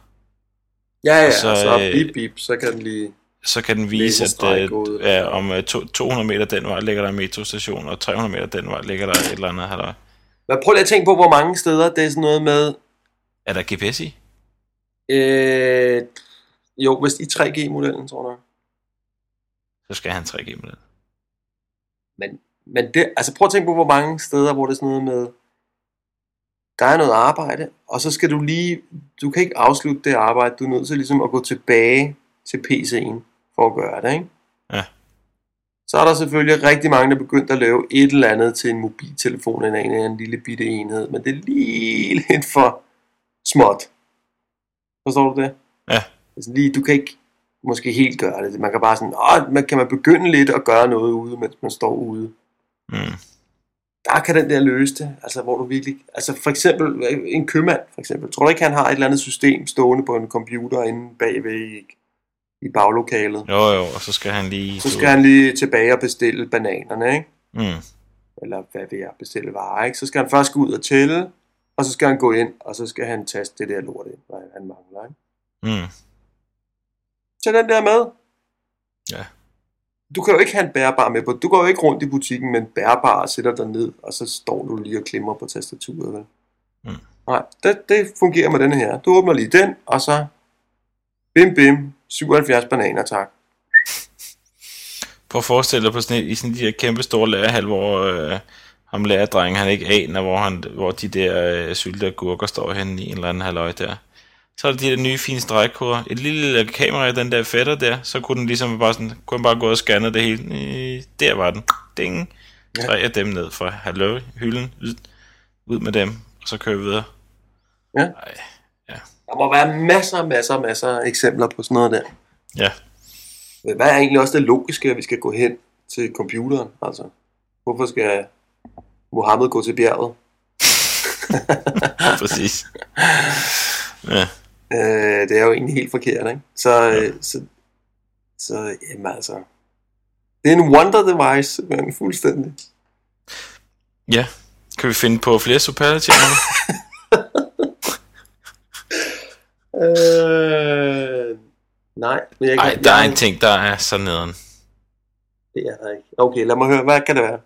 ja, ja, og så, så, og så øh, bip, bip, så kan den lige... så kan den vise, at øh, ud. ja, om øh, to, 200 meter den vej ligger der en metrostation, og 300 meter den vej ligger der et eller andet her. Men prøv lige at tænke på, hvor mange steder det er sådan noget med... Er der GPS i? Øh, jo, hvis i 3G-modellen, tror jeg. Så skal han 3G med den. Men, men det, altså prøv at tænke på, hvor mange steder, hvor det er sådan noget med, der er noget arbejde, og så skal du lige, du kan ikke afslutte det arbejde, du er nødt til ligesom at gå tilbage til PC'en for at gøre det, ikke? Ja. Så er der selvfølgelig rigtig mange, der er begyndt at lave et eller andet til en mobiltelefon, en, en, en lille bitte enhed, men det er lige lidt for småt. Forstår du det? Ja. Altså lige, du kan ikke måske helt gøre det. Man kan bare sådan, åh, man kan man begynde lidt at gøre noget ude, mens man står ude Mm. der kan den der løse det, altså hvor du virkelig, altså for eksempel en købmand for eksempel, tror du ikke han har et eller andet system stående på en computer inde bagved i, i baglokalet? Jo, jo, og så skal han lige... Så skal han lige tilbage og bestille bananerne, ikke? Mm. Eller hvad vil jeg bestille varer, ikke? Så skal han først gå ud og tælle, og så skal han gå ind, og så skal han taste det der lort ind, hvad han mangler, ikke? Mm. Tag den der med. Ja. Du kan jo ikke have en bærbar med på. Du går jo ikke rundt i butikken med en bærbar og sætter dig ned, og så står du lige og klemmer på tastaturet, vel? Mm. Nej, det, det fungerer med denne her. Du åbner lige den, og så bim bim, 77 bananer, tak. Prøv at forestille dig på sådan et, i sådan de her kæmpe store lærerhal, hvor øh, ham lærerdrengen, han ikke aner, hvor, han, hvor de der øh, syltede agurker står henne i en eller anden halvøj der. Så er der de der nye fine stregkoder. Et lille, lille kamera i den der fætter der, så kunne den ligesom bare sådan, kunne han bare gå og scanne det hele. Øh, der var den. Ding. Ja. Er jeg dem ned fra hallo, hylden, ud, med dem, og så kører vi videre. Ja. Ej, Der må være masser, masser, masser af eksempler på sådan noget der. ja. Men Hvad er egentlig også det logiske, at vi skal gå hen til computeren? Altså, hvorfor skal Mohammed gå til bjerget? Præcis. Ja. Øh, det er jo egentlig helt forkert, ikke? Så, øh, så, så jamen altså, det er en wonder device, men fuldstændig. ja. Kan vi finde på flere superlativer? Øh, nej, men jeg kan, Nej, der er jeg, en ting, der er så nederen. Det er der ikke. Okay, lad mig høre, hvad kan det være?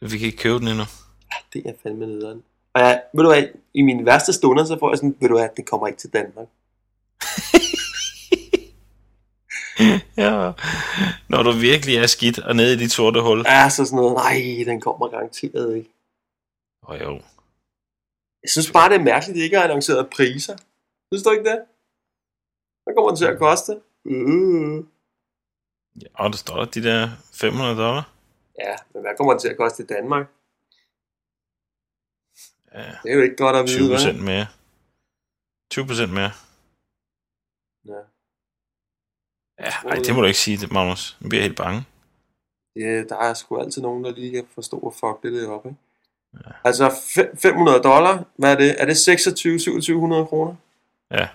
Vi kan ikke købe den endnu. Det er fandme nederen. Og jeg, ved du hvad, i mine værste stunder, så får jeg sådan, ved du hvad, det kommer ikke til Danmark. Ja. Når du virkelig er skidt og nede i dit sorte hul. Ja, så sådan noget, nej, den kommer garanteret ikke. Åh oh, jo. Jeg synes bare, det er mærkeligt, at de ikke har annonceret priser. Synes du ikke det? Hvad kommer den til at koste? Uh. Ja, og der står de der 500 dollar. Ja, men hvad kommer den til at koste i Danmark? Ja, Det er jo ikke godt at 20 vide, hvad? procent mere. 20 procent mere. Ja. Ja, ej, det må du ikke sige, Magnus. Jeg bliver helt bange. Ja, der er sgu altid nogen, der lige kan forstå og fuck det der op, ikke? Ja. Altså, fe- 500 dollar, hvad er det? Er det 26-2700 kroner? Ja,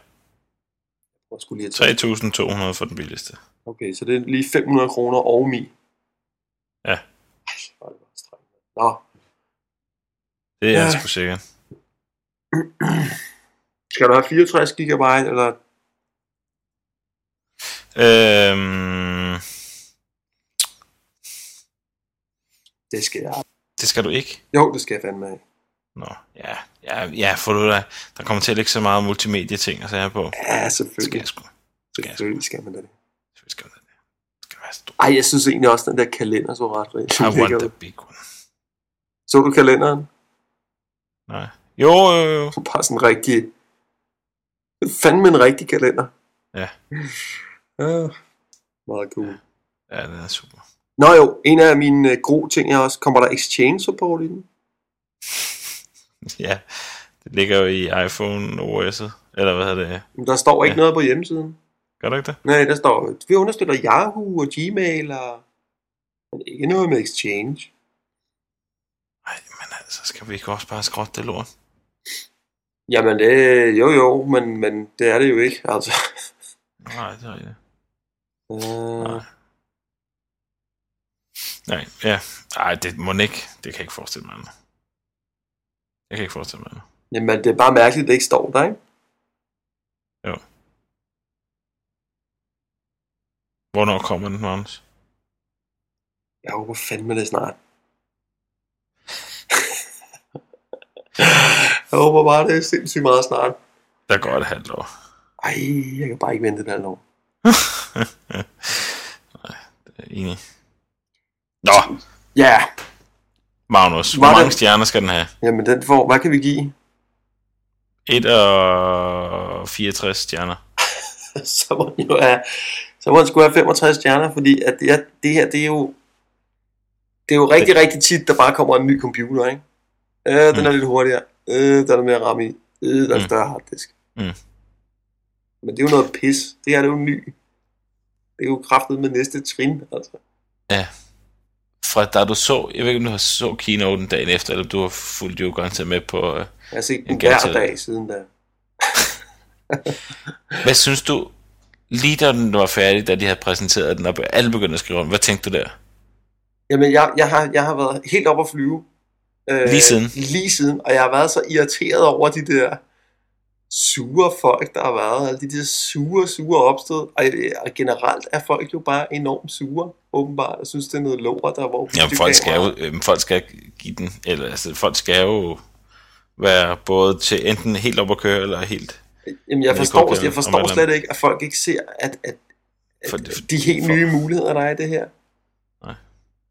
Jeg skulle lige have taget- 3.200 for den billigste. Okay, så det er lige 500 kroner og mi. Ja. Ej, hvor er det bare strengt. Nå, Det er Ja. jeg sgu sikkert. skal du have 64 gigabyte, eller Øhm, det skal jeg? det skal du ikke. Jo, det skal jeg fandme have. Nå, ja, ja, ja, for du da, der kommer til at ligge så meget multimedia ting og sager på. Ja, Det skal selvfølgelig. jeg sgu. Selvfølgelig skal man da det. Selvfølgelig skal det. Det skal være stort. Ej, jeg synes egentlig også, den der kalender så ret rigtig. I want the big one. Så du kalenderen? Nej. Jo, jo, jo. Bare sådan rigtig... Fandme en rigtig kalender. Ja. Ja, meget cool. Ja, det er super. Nå jo, en af mine øh, gode ting er også, kommer der exchange support i den? Ja, det ligger jo i iPhone OS'et. Eller hvad hedder det? Men Der står ikke Ja. noget på hjemmesiden. Gør der ikke det? Nej, der står, vi understøtter Yahoo og Gmail og... Men ikke noget med exchange. Nej, altså, skal vi ikke også bare skrotte det lort? Jamen det, jo jo, men, men det er det jo ikke, altså. Nej, det er det. Øh, Nej, ja. Ej, det må ikke. Det kan jeg ikke forestille mig. andet. Jeg kan ikke forestille mig. andet. jamen det er bare mærkeligt, at det ikke står der, ikke? Hvornår kommer den, Magnus? Jeg håber fandme det snart. Jeg håber bare, det er sindssygt meget snart. Der går et halvt år. Ej, jeg kan bare ikke vente et halvt år. Det er enig. Nå, Ja, Magnus, Var hvor mange det- stjerner skal den have? jamen den får, hvad kan vi give? 1 og 64 stjerner. så må den jo have, så må den skulle have 65 stjerner, fordi at det, er, det her, det er jo, det er jo rigtig, rigtig tit, der bare kommer en ny computer, ikke? Øh, den Mm. er lidt hurtigere. Øh, der er mere ram i. Øh, der er Mm. større harddisk. Mm. Men det er jo noget pis. Det her det er jo ny. Det er jo kraftet med næste trin, altså. Fra da du så, jeg ved ikke om du har så keynoten dagen efter, eller om du har fulgt jo garanteret med på... øh, Jeg har set En den hver dag siden da. Hvad synes du, lige da den var færdig, da de havde præsenteret den, og alle begyndte at skrive om, hvad tænkte du der? Jamen, jeg, jeg, har, jeg har været helt op at flyve. Øh, Lige siden? Lige siden. Og jeg har været så irriteret over de der sure folk, der har været. Alle de der sure, sure opstød. Og, øh, og generelt er folk jo bare enormt sure, åbenbart. Jeg synes, det er noget lort, der hvor Jamen, folk skal jo, øh, folk skal give den, eller altså, folk skal jo være både til enten helt op at køre, eller helt... Jamen, jeg forstår, jeg forstår slet ikke, at folk ikke ser, at, at, at For det- de helt for- nye muligheder, der er i det her.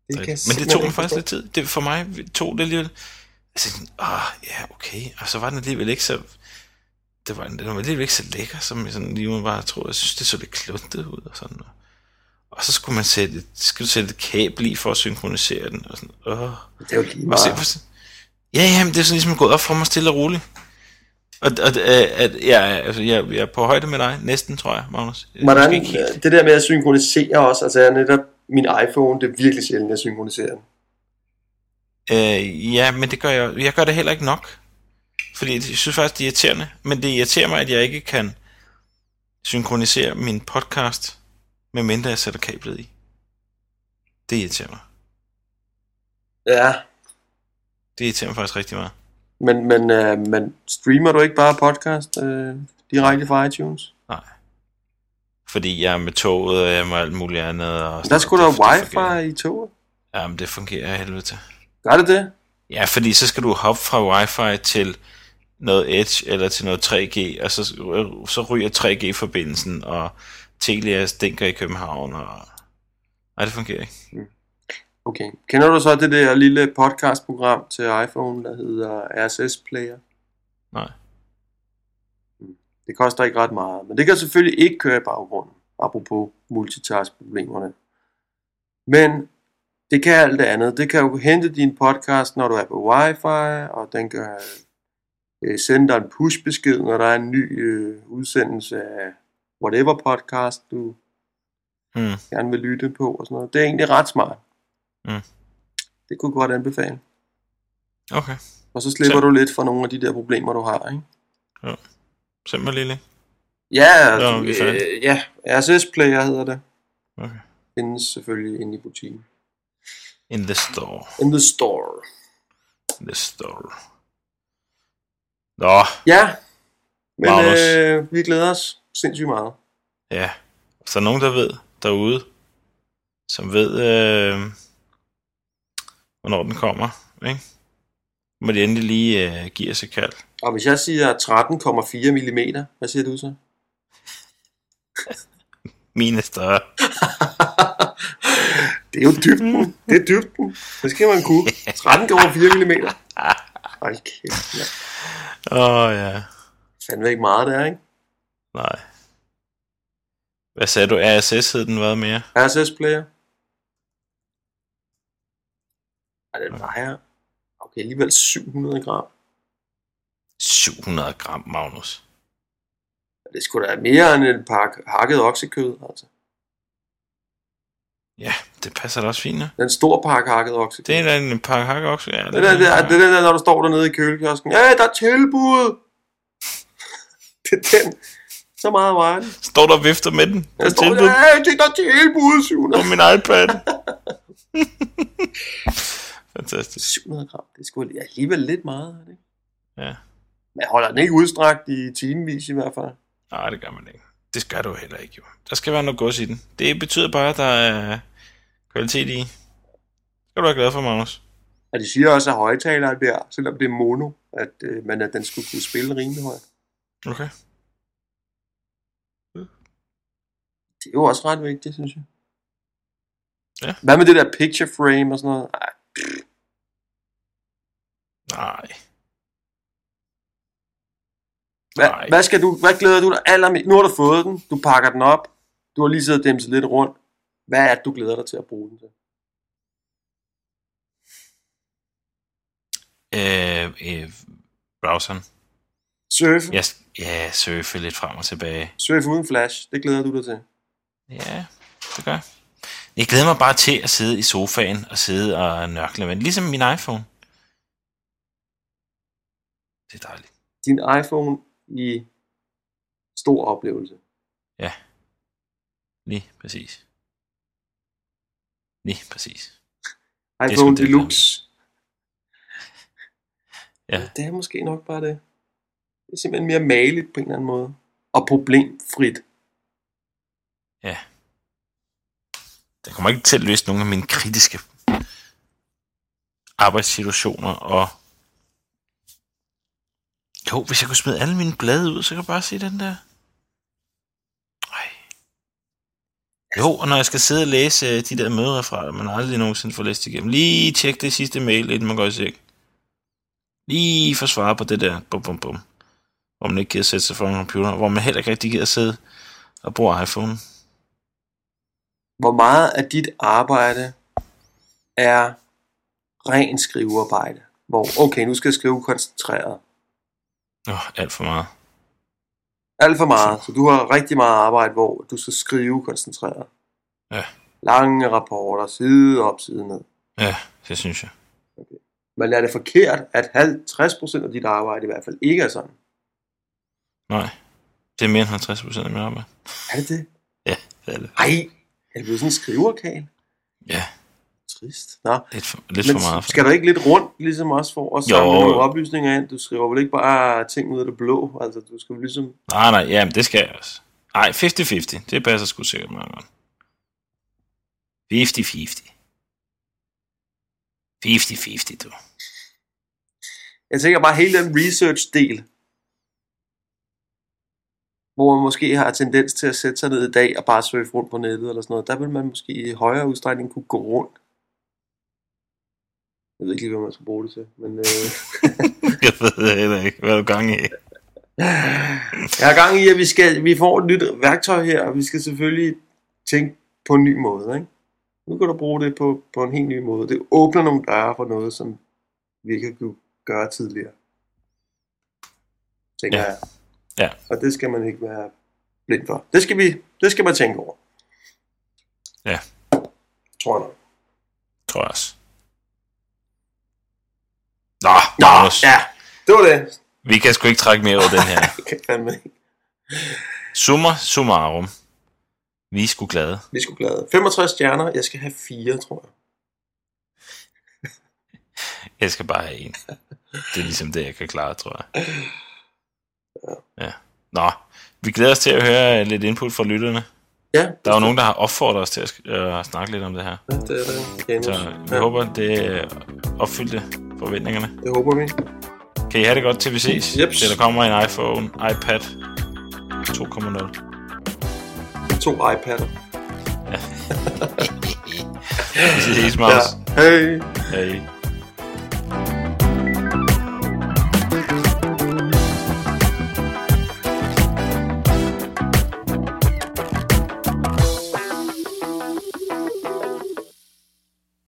Det kan Men det tog mig faktisk lidt tid. Det, for mig tog det alligevel... Altså, ah, ja, okay. Og så var den alligevel ikke så... Det var, den var alligevel ikke så lækker, som jeg sådan lige umiddelbart troede. Jeg synes, det så lidt kluntet ud og sådan. Og så skulle man sætte, et- skulle sætte et kabel i for at synkronisere den. Og sådan, åh. Det er jo lige Og se, meget. for, ja, ja, men det er sådan ligesom gået op for mig stille og roligt. Og, og øh, at, ja, altså, jeg, jeg er på højde med dig, næsten, tror jeg, Magnus. Hvordan, øh, det der med at synkronisere også, altså jeg netop min iPhone, det er virkelig sjældent, jeg synkroniserer den. Øh, ja, men det gør jeg. Jeg gør det heller ikke nok. Fordi jeg synes faktisk, det er irriterende. Men det irriterer mig, at jeg ikke kan synkronisere min podcast, medmindre jeg sætter kablet i. Det irriterer mig. Ja, Det irriterer mig faktisk rigtig meget. men, men, øh, men streamer du ikke bare podcast øh, direkte fra iTunes? Fordi jeg er med toget, og jeg er med alt muligt andet. Og Der skulle der wifi fungerer. i toget. Jamen, det fungerer helvede til. Gør det det? Ja, fordi så skal du hoppe fra wifi til noget Edge eller til noget 3G, og så, så ryger 3G-forbindelsen, og Telia stinker i København, og... Nej, det fungerer ikke. Okay. Kender du så det der lille podcastprogram til iPhone, der hedder RSS Player? Nej. Det koster ikke ret meget, men det kan selvfølgelig ikke køre i baggrunden, apropos multitask-problemerne. Men det kan alt det andet. Det kan jo hente din podcast, når du er på wifi, og den kan øh, sende dig en push-besked, når der er en ny øh, udsendelse af whatever podcast, du Hmm. gerne vil lytte på og sådan noget. Det er egentlig ret smart. Mm. Det kunne godt anbefale. Okay, Og så slipper Så- du lidt for nogle af de der problemer, du har, ikke? send lige link. Ja, Nå, færdige. øh, ja, RSS Player hedder det. Okay. Findes selvfølgelig inde i butikken. In the store. In the store. In the store. Nå, Ja, men Magnus. øh, vi glæder os sindssygt meget. ja. Hvis der er nogen, der ved derude, som ved, øh, hvornår den kommer, ikke? Må de endelig lige øh, give os et kald. Og hvis jeg siger 13,4 mm, hvad siger du så? Min er større. det er jo dybden. Det er dybden. Det skal man kunne. 13,4 mm. Hold kæft. Åh, oh, ja. Fandme ikke meget der, ikke? Nej. Hvad sagde du? RSS hed den hvad mere? RSS Player. Ej, den vejer... Okay, alligevel 700 gram. 700 gram, Magnus. Det skulle da mere end en pakke hakket oksekød, altså. Ja, det passer da også fint. Ja. Den store pakke hakket oksekød. Det er da en pakke hakke også. Ja, Det er den der, det er den der, når du står dernede i kølekiosken. Ja, der er tilbud! det er den. Så meget vejer den. Står der og vifter med den? Jeg står Tilbud der, "Hey, det er der tilbud, 700. på min iPad. Fantastisk. 700 gram, det er sgu alligevel lidt meget, er det ikke? Ja. Men holder den ikke udstrakt i timevis i hvert fald. Nej, det gør man ikke. Det skal du heller ikke, jo. Der skal være noget gods i den. Det betyder bare, at der er kvalitet i. Skal du være glad for, Magnus. Og de siger også, at højtaleren der, selvom det er mono, at, øh, men at den skulle kunne spille rimelig højt. Okay. Det er jo også ret vigtigt, synes jeg. Ja. Hvad med det der picture frame og sådan noget? Ej, Nej. Hvad, Nej. hvad, skal du, hvad glæder du dig allermest? Nu har du fået den, du pakker den op, du har lige siddet og dæmset lidt rundt. Hvad er det, du glæder dig til at bruge den til? Øh, øh, browseren. Surfe? Jeg, ja, surfe lidt frem og tilbage. Surfe uden flash, det glæder du dig til. Ja, det gør jeg. Jeg glæder mig bare til at sidde i sofaen og sidde og nørkle med. Ligesom min iPhone. Det er dejligt. Din iPhone i stor oplevelse. Lige præcis. Lige præcis. iPhone det, Deluxe. Ja. Det er måske nok bare det. Det er simpelthen mere maligt på en eller anden måde. Og problemfrit. Ja den kommer ikke til at løse nogle af mine kritiske arbejdssituationer, og jo, hvis jeg kunne smide alle mine blade ud, så kan jeg bare se den der. Ej. Jo, og når jeg skal sidde og læse øh, de der mødereferater, man aldrig nogensinde får læst igennem, lige tjek det sidste mail, inden man går i seng. Lige få svare på det der, bum bum bum. Hvor man ikke gider sætte sig foran en computer, hvor man heller ikke rigtig gider sidde og bruge iPhone. Hvor meget af dit arbejde er ren skrivearbejde? Hvor, okay, nu skal jeg skrive koncentreret. Åh, oh, alt for meget. Alt for meget. Så du har rigtig meget arbejde, hvor du skal skrive koncentreret. Ja. Lange rapporter, side op, side ned. Ja, det synes jeg. Men er det forkert, at 50% af dit arbejde i hvert fald ikke er sådan? Nej. Det er mere end 50 procent af mit arbejde. Er det det? Ja, det er det. Ej, er det blevet sådan en skriverkal? Ja, Trist. Nå, lidt for, lidt men for meget. skal du ikke lidt rundt, ligesom også for at samle nogle oplysninger ind? Du skriver vel ikke bare ting ud af det blå? Altså, du skal vel ligesom... Nej, nej, ja, men det skal jeg også. Nej, 50-50. Det passer sgu sikkert meget godt. 50-50. 50-50, du. Jeg tænker bare hele den research-del, hvor man måske har tendens til at sætte sig ned i dag og bare surfe rundt på nettet eller sådan noget, der vil man måske i højere udstrækning kunne gå rundt. Jeg ved ikke lige, hvad man skal bruge det til, men øh, Jeg ved heller ikke, hvad er du gang i. jeg har gang i, at vi, skal, vi får et nyt værktøj her, og vi skal selvfølgelig tænke på en ny måde. Ikke? Nu kan du bruge det på, på en helt ny måde. Det åbner nogle døre for noget, som vi ikke har kunne gøre tidligere. Tænker Ja. jeg. Ja. Og det skal man ikke være blind for. Det skal, vi, det skal man tænke over. Ja. Tror jeg nok. Tror jeg også. Nå, Magnus. ja, det var det. Vi kan sgu ikke trække mere ud den her. Kan. Summer summarum. Vi er sgu glade. Vi er sgu glade. 65 stjerner. Jeg skal have fire, tror jeg. Jeg skal bare have en. Det er ligesom det, jeg kan klare, tror jeg. Ja. Nå, vi glæder os til at høre lidt input fra lytterne. Ja, Der er jo nogen, der har opfordret os til at øh, snakke lidt om det her. Ja, det er det. Janus. Så vi ja, håber, det øh, opfyldte forventningerne. det håber vi. Kan I have det godt til vi ses? Jeps. Til der kommer en iPhone, iPad 2.0. To iPad'er. Vi ses, Magnus. Ja. Hej. Hej.